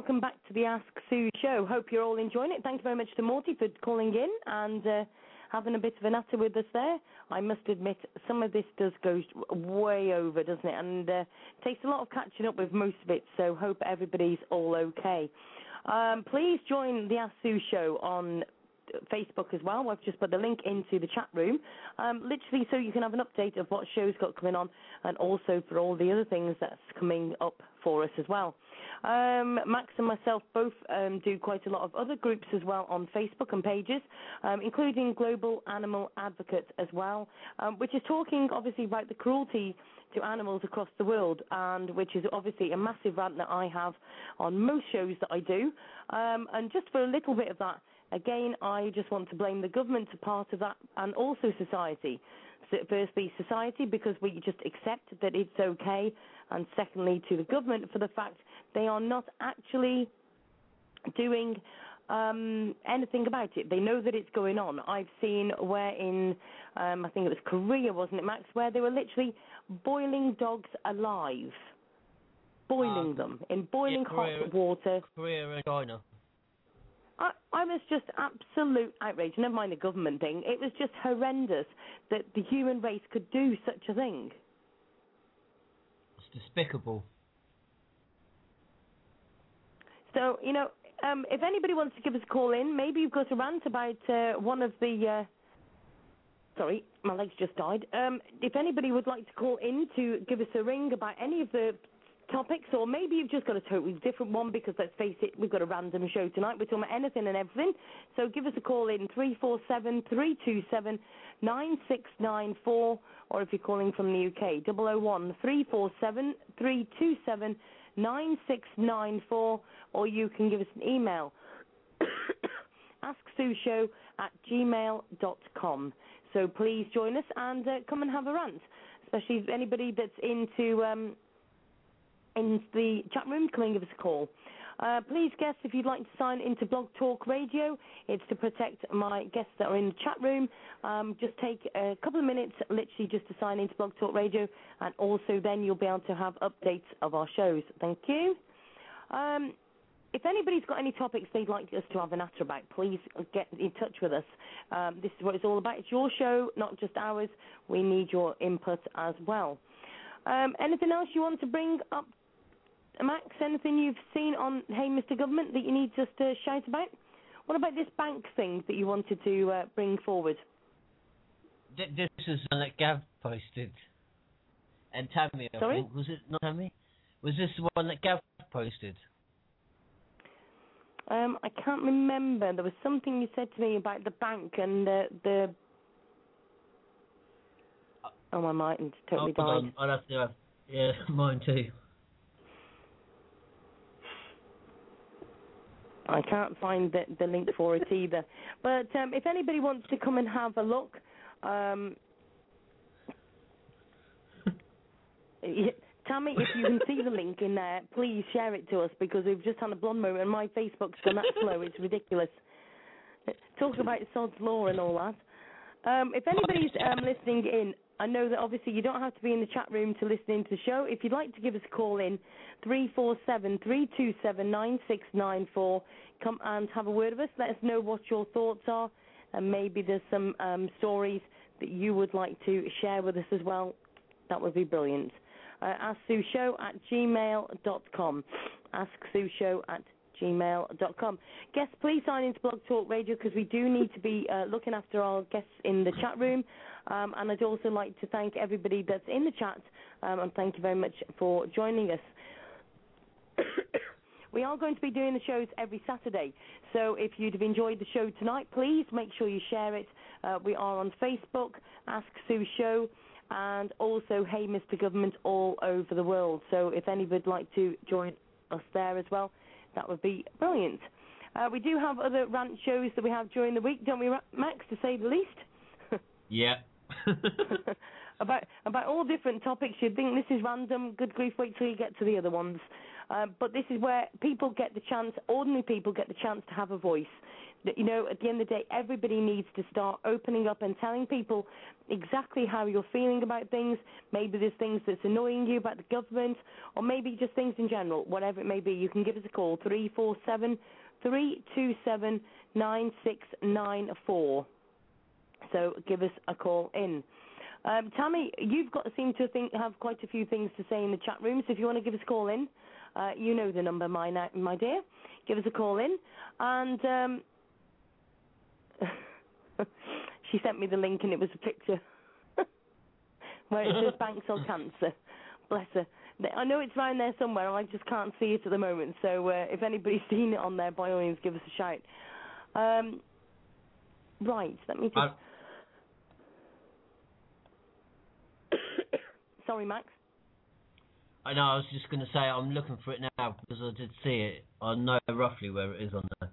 Welcome back to the Ask Sue show. Hope you're all enjoying it. Thank you very much to Morty for calling in and uh, having a bit of a natter with us there. I must admit, some of this does go way over, doesn't it? And uh, takes a lot of catching up with most of it. So hope everybody's all okay. Um, please join the Ask Sue show on Facebook as well. I've just put the link into the chat room, um, literally so you can have an update of what shows got coming on, and also for all the other things that's coming up for us as well. Um, Max and myself both um, do quite a lot of other groups as well on Facebook and pages, um, including Global Animal Advocate as well, um, which is talking obviously about the cruelty to animals across the world, and which is obviously a massive rant that I have on most shows that I do. Um, and just for a little bit of that, again, I just want to blame the government a part of that, and also society. So firstly, society because we just accept that it's okay, and secondly, to the government for the fact they are not actually doing um, anything about it. They know that it's going on. I've seen where in, um, I think it was Korea, wasn't it, Max, where they were literally boiling dogs alive. Boiling Um, them in boiling yeah, Korea- hot water. Korea and China. I, I was just absolute outrage. Never mind the government thing. It was just horrendous that the human race could do such a thing. It's despicable. So, you know, um, if anybody wants to give us a call in, maybe you've got a rant about uh, one of the. Uh, sorry, my legs just died. Um, if anybody would like to call in to give us a ring about any of the topics, or maybe you've just got a totally different one because let's face it, we've got a random show tonight. We're talking about anything and everything. So give us a call in three four seven three two seven nine six nine four, or if you're calling from the UK, double o one three four seven three two seven nine six nine four, or you can give us an email. AskSueShow at gmail.com. So please join us and uh, come and have a rant, especially anybody that's into um, in the chat room, come and give us a call. Uh, please, guests, if you'd like to sign into Blog Talk Radio, it's to protect my guests that are in the chat room. Um, just take a couple of minutes, literally, just to sign into Blog Talk Radio, and also then you'll be able to have updates of our shows. Thank you. Um, if anybody's got any topics they'd like us to have an natter about, please get in touch with us. Um, this is what it's all about. It's your show, not just ours. We need your input as well. Um, anything else you want to bring up, Max? Anything you've seen on Hey Mr. Government that you need us to shout about? What about this bank thing that you wanted to uh, bring forward? Th- This is one that Gav posted. And Tammy, I Sorry? think. Was it not Tammy? Was this the one that Gav posted? Um, I can't remember. There was something you said to me about the bank and the the. Oh, my mind totally Hold died. I'll have to have. Yeah, mine too. I can't find the, the link for it either. But um, if anybody wants to come and have a look, um, Tammy, if you can see the link in there, please share it to us because we've just had a blonde moment and my Facebook's gone that slow. It's ridiculous. Talk about Sod's Law and all that. Um, if anybody's um, listening in, I know that obviously you don't have to be in the chat room to listen into the show. If you'd like to give us a call in, 347 327 9694, Come and have a word with us. Let us know what your thoughts are, and maybe there's some um, stories that you would like to share with us as well. That would be brilliant. Uh, AskSueShow at gmail.com. AskSueShow at gmail.com. Guests, please sign into Blog Talk Radio because we do need to be uh, looking after our guests in the chat room. Um, and I'd also like to thank everybody that's in the chat um, and thank you very much for joining us. we are going to be doing the shows every Saturday, so if you'd have enjoyed the show tonight, please make sure you share it. Uh, we are on Facebook, Ask Sue Show, and also Hey Mr. Government all over the world. So if anybody would like to join us there as well, that would be brilliant. Uh, we do have other rant shows that we have during the week, don't we, Max, to say the least? Yeah. about about all different topics. You'd think this is random. Good grief, wait till you get to the other ones. Uh, but this is where people get the chance, ordinary people get the chance to have a voice. That, you know, at the end of the day, everybody needs to start opening up and telling people exactly how you're feeling about things. Maybe there's things that's annoying you about the government, or maybe just things in general, whatever it may be. You can give us a call, Three four seven three two seven nine six nine four. So give us a call in. Um, Tammy, you've got seem to think have quite a few things to say in the chat room. So if you want to give us a call in, uh, you know the number, my my dear. Give us a call in, and um, she sent me the link, and it was a picture where it says bank cell cancer. Bless her. I know it's around there somewhere. I just can't see it at the moment. So uh, if anybody's seen it on there, by all means, give us a shout. Um, right. Let me just. I- Sorry, Max. I know. I was just going to say I'm looking for it now because I did see it. I know roughly where it is on there.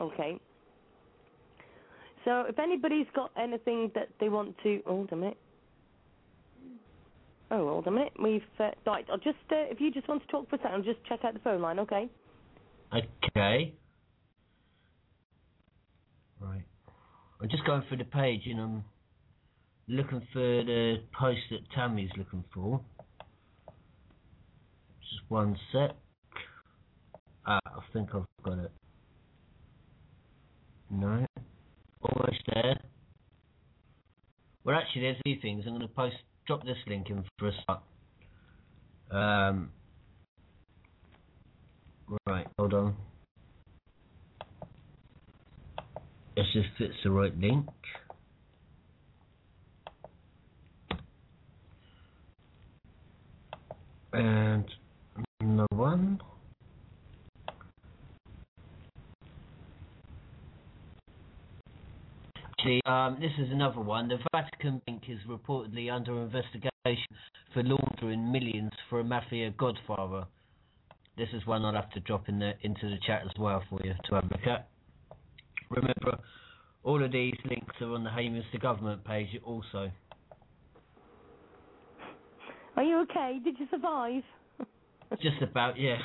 Okay. So if anybody's got anything that they want to, hold a minute. Oh, hold a minute. We've uh, right. I'll just uh, if you just want to talk for a second, I'll just check out the phone line. Okay. Okay. Right. I'm just going through the page and I'm looking for the post that Tammy's looking for. Just one sec. Ah, I think I've got it. No. Almost there. Well, actually, there's a few things. I'm going to post, drop this link in for a start. Um. Right, hold on. Let's just fits the right link. And another one. Um, this is another one. The Vatican Bank is reportedly under investigation for laundering millions for a mafia godfather. This is one I'll have to drop in the, into the chat as well for you to have a look at. Remember, all of these links are on the Hey Mr. Government page also. Are you okay? Did you survive? Just about, yeah.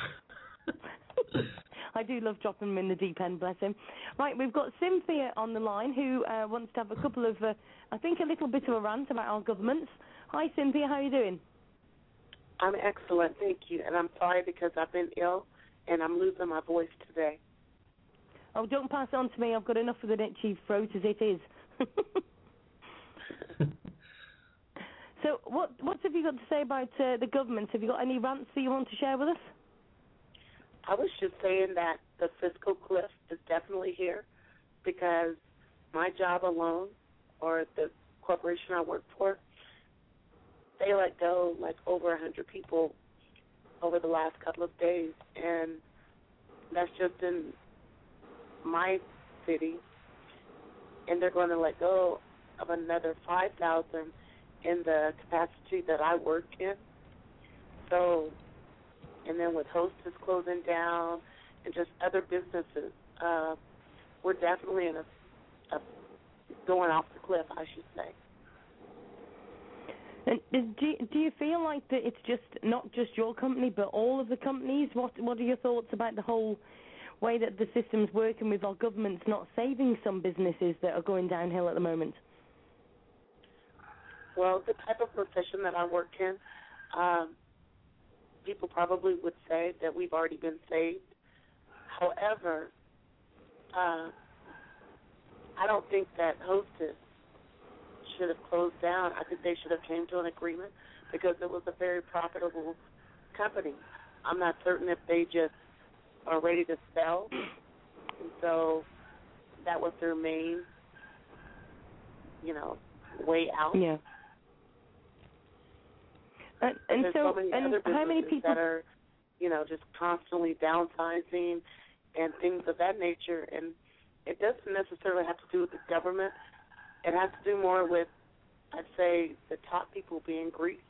I do love dropping him in the deep end, bless him. Right, we've got Cynthia on the line who uh, wants to have a couple of, uh, I think, a little bit of a rant about our governments. Hi, Cynthia, how are you doing? I'm excellent, thank you. And I'm sorry because I've been ill and I'm losing my voice today. Oh, don't pass it on to me. I've got enough of the itchy throat as it is. so, what what have you got to say about uh, the government? Have you got any rants that you want to share with us? I was just saying that the fiscal cliff is definitely here because my job alone or the corporation I work for, they let go like over a hundred people over the last couple of days and that's just in my city and they're going to let go of another 5,000 in the capacity that I work in. So, and then with Hostess closing down and just other businesses, uh, we're definitely in a, a going off the cliff, I should say. And do you, do you feel like that it's just not just your company, but all of the companies? What what are your thoughts about the whole way that the system's working with our governments not saving some businesses that are going downhill at the moment? Well, the type of profession that I work in, um, people probably would say that we've already been saved. However, uh, I don't think that Hostess should have closed down. I think they should have came to an agreement because it was a very profitable company. I'm not certain if they just are ready to sell, and so that was their main, you know, way out. Yeah. And, and there's so, so many and other how many people? that are, you know, just constantly downsizing and things of that nature. And it doesn't necessarily have to do with the government. It has to do more with, I'd say, the top people being greedy.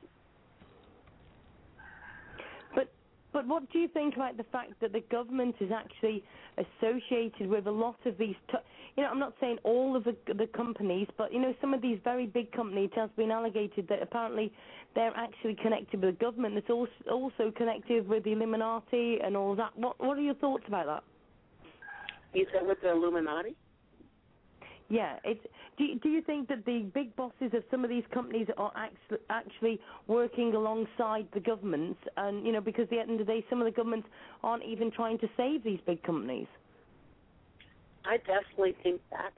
But what do you think about the fact that the government is actually associated with a lot of these? T- you know, I'm not saying all of the the companies, but you know, some of these very big companies has been alleged that apparently they're actually connected with the government. That's also also connected with the Illuminati and all that. What What are your thoughts about that? You said with the Illuminati? Yeah, it's. Do do you think that the big bosses of some of these companies are actually actually working alongside the governments, and you know, because at the end of the day, some of the governments aren't even trying to save these big companies. I definitely think that,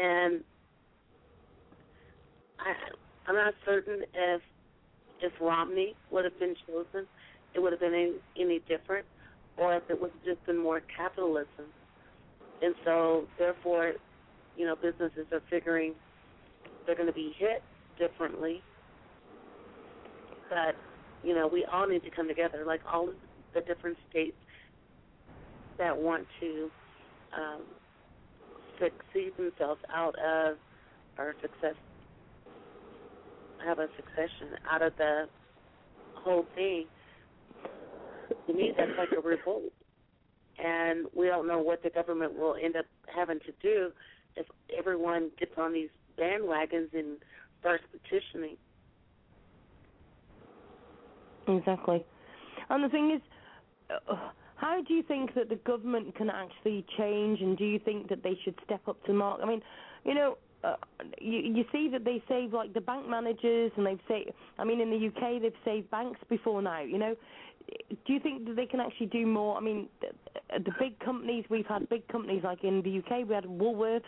and I I'm not certain if if Romney would have been chosen, it would have been any, any different, or if it would have just been more capitalism, and so therefore, you know, businesses are figuring they're going to be hit differently, but you know, we all need to come together, like all of the different states that want to um, succeed themselves out of or success have a succession out of the whole thing. To me, that's like a revolt, and we don't know what the government will end up having to do if everyone gets on these bandwagons and starts petitioning. Exactly. And the thing is, uh, how do you think that the government can actually change, and do you think that they should step up to the mark? I mean, you know, uh, you, you see that they save like the bank managers, and they've saved. I mean, in the UK, they've saved banks before now. You know, do you think that they can actually do more? I mean, the, the big companies we've had big companies like in the UK, we had Woolworths,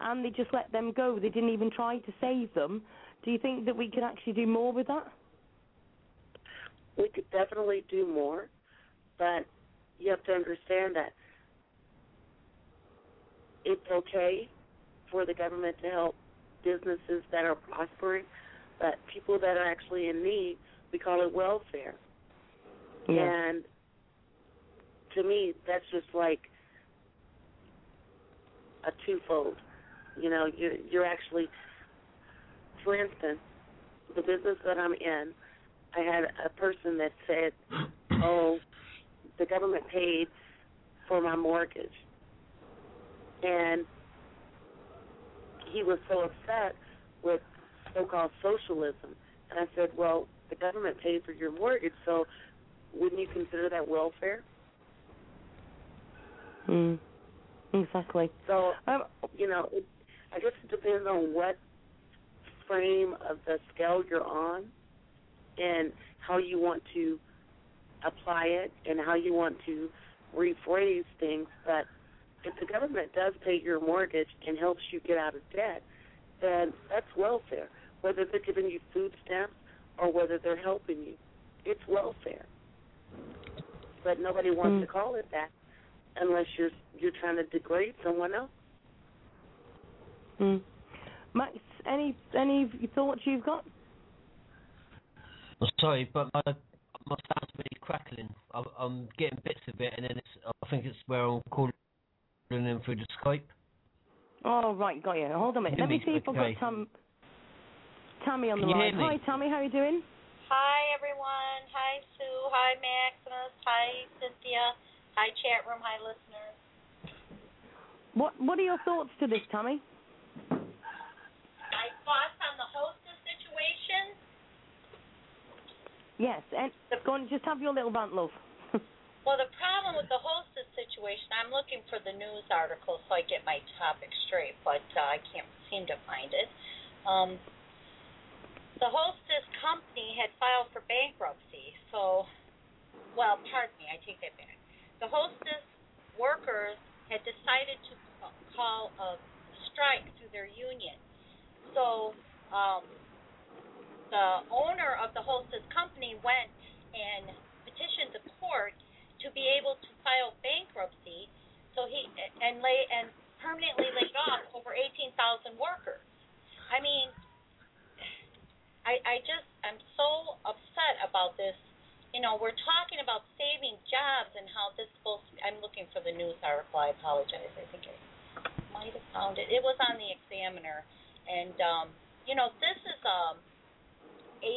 and they just let them go. They didn't even try to save them. Do you think that we can actually do more with that? We could definitely do more, but you have to understand that it's okay for the government to help businesses that are prospering, but people that are actually in need, we call it welfare. And to me, that's just like a twofold. You know, you're, you're actually, for instance, the business that I'm in, I had a person that said, "Oh, the government paid for my mortgage," and he was so upset with so-called socialism. And I said, "Well, the government paid for your mortgage, so wouldn't you consider that welfare?" Mm. Exactly. So, Um, you know, it, I guess it depends on what frame of the scale you're on and how you want to apply it and how you want to rephrase things. But if the government does pay your mortgage and helps you get out of debt, then that's welfare. Whether they're giving you food stamps or whether they're helping you, it's welfare. But nobody wants Mm. to call it that unless you're you're trying to degrade someone else. mm. Max, any any thoughts you've got? I'm sorry, but my my sound's really crackling. I'm, I'm getting bits of it, and then it's. I think it's where I'm calling in through the Skype. Oh right, got you. Hold on a minute. Let me me? see if I've Okay. got Tam, Tammy on Can the you line. hear me? Hi, Tammy. How you doing? Hi, everyone. Hi, Sue. Hi, Maximus. Hi, Cynthia. Hi, chat room. Hi, listeners. What What are your thoughts to this, Tammy? My thoughts on the hostess situation? Yes. And go on, just have your little rant, love. Well, the problem with the hostess situation, I'm looking for the news article so I get my topic straight, but uh, I can't seem to find it. Um, the hostess company had filed for bankruptcy, so, well, pardon me, I take that back. The hostess workers had decided to call a strike through their union. So, um, the owner of the hostess company went and petitioned the court to be able to file bankruptcy so he and lay and permanently laid off over 18,000 workers. I mean, I I just I'm so upset about this. You know, we're talking about saving jobs and how this supposed to be, I'm looking for the news article. I apologize. I think I might have found it. It was on the Examiner, and um, you know, this is um 80.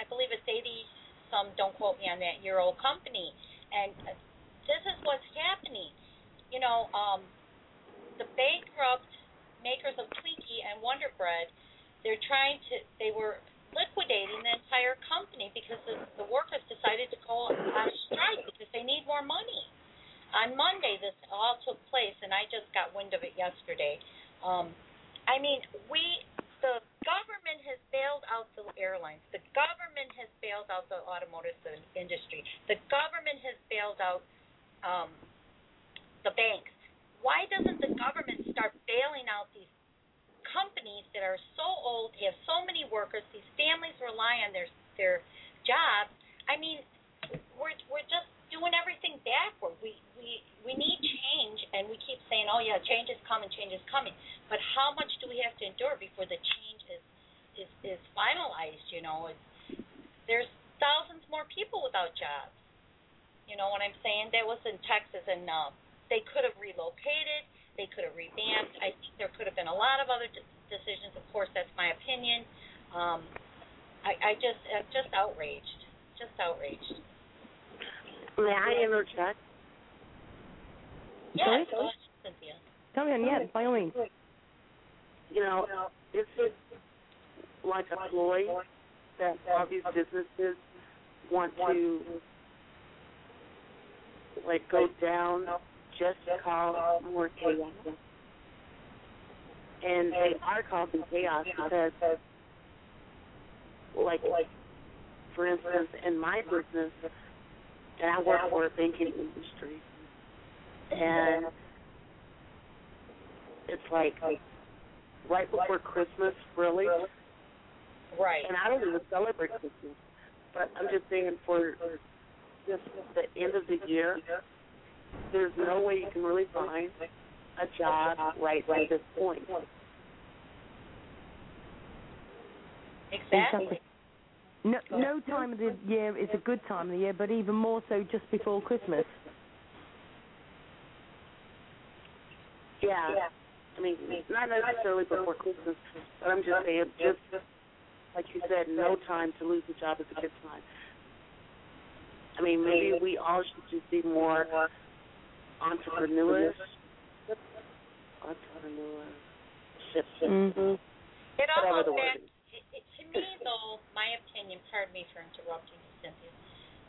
I believe it's 80 some don't quote me on that year old company, and this is what's happening. You know, um, the bankrupt makers of Twinkie and Wonder Bread, they're trying to. They were liquidating the entire company because the, the workers decided to go on strike because they need more money. On Monday, this all took place, and I just got wind of it yesterday. Um, I mean, we the government has bailed out the airlines. The government has bailed out the automotive industry. The government has bailed out um, the banks. Why doesn't the government start bailing out these companies that are so old, they have so many workers, these families rely on their their jobs? I mean, we're we're just doing everything backward. We we we need change, and we keep saying, "Oh yeah, change is coming, change is coming." But how much do we have to endure before the change is is is finalized? You know, it's, there's thousands more people without jobs. You know what I'm saying? That was in Texas, and uh, they could have relocated. They could have revamped. I think there could have been a lot of other de- decisions. Of course, that's my opinion. Um, I, I just, I'm just outraged. Just outraged. May I interject? Yes, go ahead, Cynthia. Carry on, yeah, by all means. You know, is it like a ploy that all these businesses want to like go down just cause more chaos? And they are causing chaos because, like, for instance, in my business, and I work for a banking industry, and it's like right before Christmas, really. Right. And I don't even celebrate Christmas, but I'm just saying for just the end of the year, there's no way you can really find a job right at this point. Exactly. No, no time of the year is a good time of the year, but even more so just before Christmas. Yeah. I mean, not necessarily before Christmas, but I'm just saying, just like you said, no time to lose a job is a good time. I mean, maybe we all should just be more entrepreneurish. Entrepreneurship. Mm-hmm. It all Whatever the word back. It, it, to me, though, my opinion. Pardon me for interrupting you, Cynthia.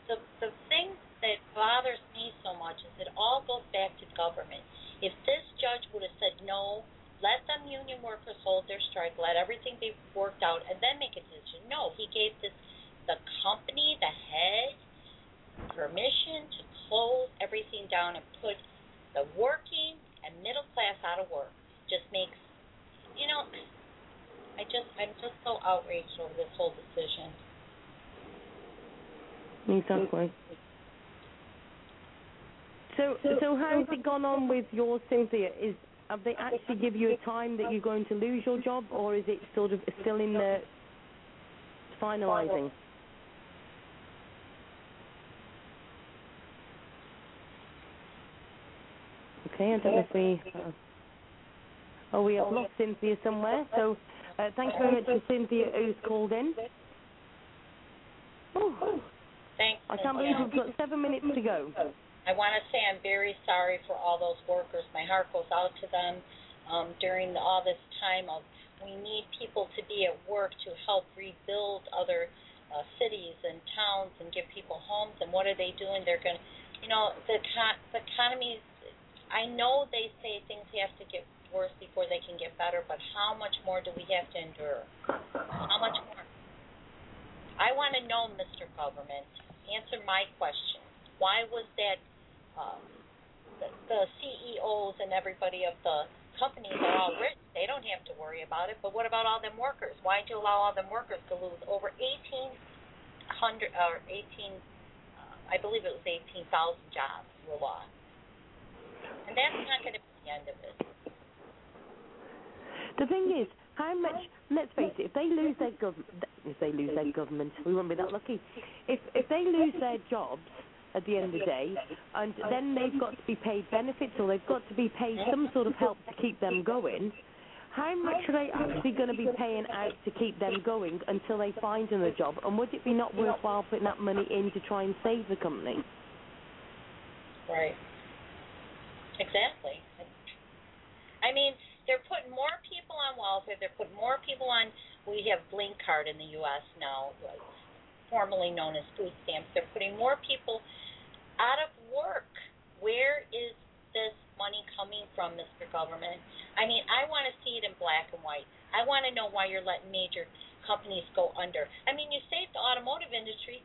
The the thing that bothers me so much is it all goes back to government. If this judge would have said no, let them union workers hold their strike, let everything be worked out, and then make a decision. No, he gave this the company, the head, permission to close everything down and put the working and middle class out of work. Just makes, you know, I just I'm just so outraged over this whole decision. Exactly. So, so how's it gone on with your Cynthia? Is have they actually give you a time that you're going to lose your job, or is it sort of still in the finalising? Okay, I don't know if we. Uh, oh, we have lost Cynthia somewhere. So, uh, thank you very much to Cynthia who's called in. Oh, Thanks. I can't believe we've got seven minutes to go. I want to say I'm very sorry for all those workers. My heart goes out to them um, during the, all this time of we need people to be at work to help rebuild other uh, cities and towns and give people homes. And what are they doing? They're going to, you know, the econ- the economy. I know they say things have to get worse before they can get better, but how much more do we have to endure? How much more? I want to know, Mr. Government, answer my question. Why was that uh, the, CEOs and everybody of the companies are all rich? They don't have to worry about it. But what about all them workers? Why did you allow all them workers to lose over 1,800 or 18? Uh, I believe it was 18,000 jobs were lost. And that's not going to be the end of it. The thing is, how much? Let's face it. If they lose their government, if they lose their government, we won't be that lucky. If if they lose their jobs at the end of the day, and then they've got to be paid benefits or they've got to be paid some sort of help to keep them going. how much are they actually going to be paying out to keep them going until they find another job? And would it be not worthwhile putting that money in to try and save the company? Right. Exactly. I mean, they're putting more people on welfare. They're putting more people on. We have Blink Card in the U.S. now, formerly known as food stamps. They're putting more people out of work. Where is this money coming from, Mr. Government? I mean, I want to see it in black and white. I want to know why you're letting major companies go under. I mean, you saved the automotive industry.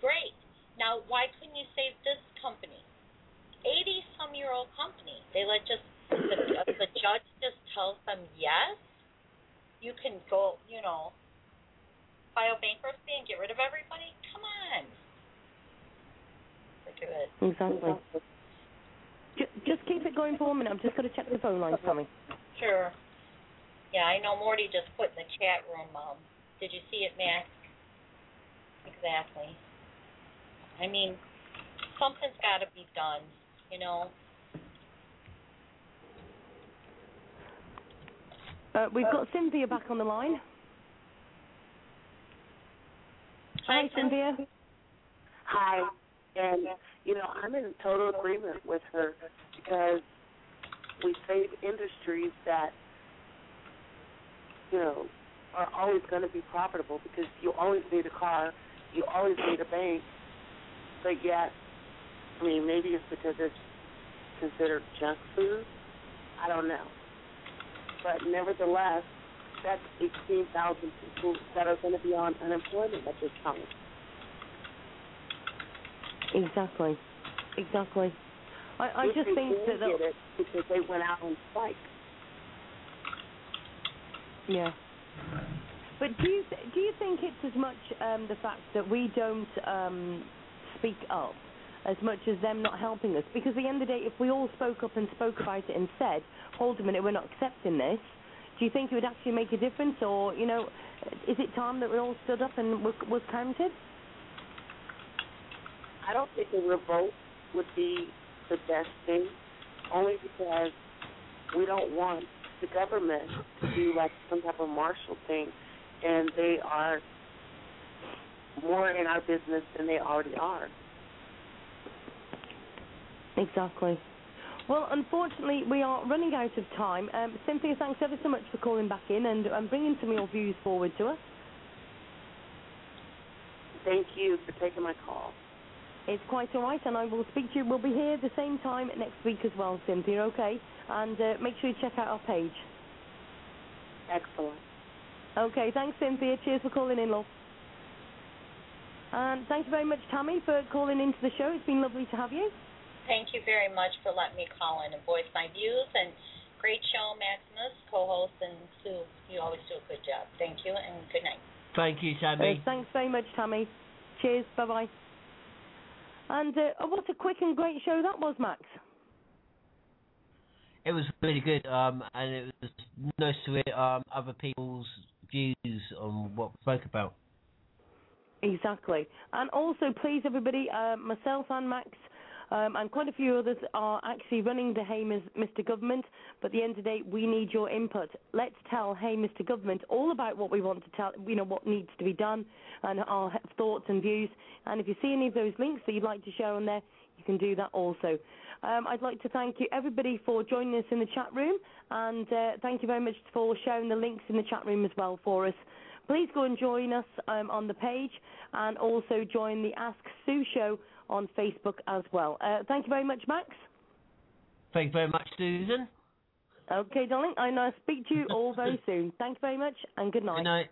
Great. Now, why couldn't you save this company? 80 some year old company. They let just the, the judge just tells them yes, you can go, you know, file bankruptcy and get rid of everybody. Come on. At it. Exactly. Just, just keep it going for a minute. I'm just going to check the phone lines, Tommy. Sure. Yeah, I know Morty just put in the chat room. Um, did you see it, Max? Exactly. I mean, something's got to be done. You know. Uh, we've got Cynthia back on the line. Hi, Cynthia. Hi. And, you know, I'm in total agreement with her because we save industries that, you know, are always going to be profitable because you always need a car, you always need a bank, but yet, I mean, maybe it's because it's considered junk food. I don't know. But nevertheless, that's 18,000 people that are going to be on unemployment at this time. Exactly. Exactly. I, I If just think that. get it because they went out on strike. Yeah. But do you th- do you think it's as much um, the fact that we don't um, speak up as much as them not helping us? Because at the end of the day, if we all spoke up and spoke about it and said, "Hold a minute, we're not accepting this," do you think it would actually make a difference? Or you know, is it time that we all stood up and was, counted? I don't think a revolt would be the best thing, only because we don't want the government to do like some type of martial thing, and they are more in our business than they already are. Exactly. Well, unfortunately, we are running out of time. Um, Cynthia, thanks ever so much for calling back in and, and bringing some of your views forward to us. Thank you for taking my call. It's quite all right, and I will speak to you. We'll be here at the same time next week as well, Cynthia, okay? And uh, make sure you check out our page. Excellent. Okay, thanks, Cynthia. Cheers for calling in, love. And thank you very much, Tammy, for calling into the show. It's been lovely to have you. Thank you very much for letting me call in and voice my views. And great show, Maximus, co-host, and Sue. You always do a good job. Thank you, and good night. Thank you, Uh, Tammy. thanks very much, Tammy. Cheers. Bye bye. And uh, oh, what a quick and great show that was, Max. It was really good, um, and it was nice to hear um, other people's views on what we spoke about. Exactly. And also, please, everybody, uh, myself and Max um, and quite a few others are actually running the Hey Mr. Government, but at the end of the day, we need your input. Let's tell Hey Mr. Government all about what we want to tell, you know, what needs to be done and our thoughts and views. And if you see any of those links that you'd like to share on there, you can do that also. Um, I'd like to thank you, everybody, for joining us in the chat room, and uh, thank you very much for sharing the links in the chat room as well for us. Please go and join us um, on the page and also join the Ask Sue show on Facebook as well. Uh, thank you very much, Max. Thank you very much, Susan. Okay, darling, and I'll speak to you all very soon. Thank you very much and good night. Good night.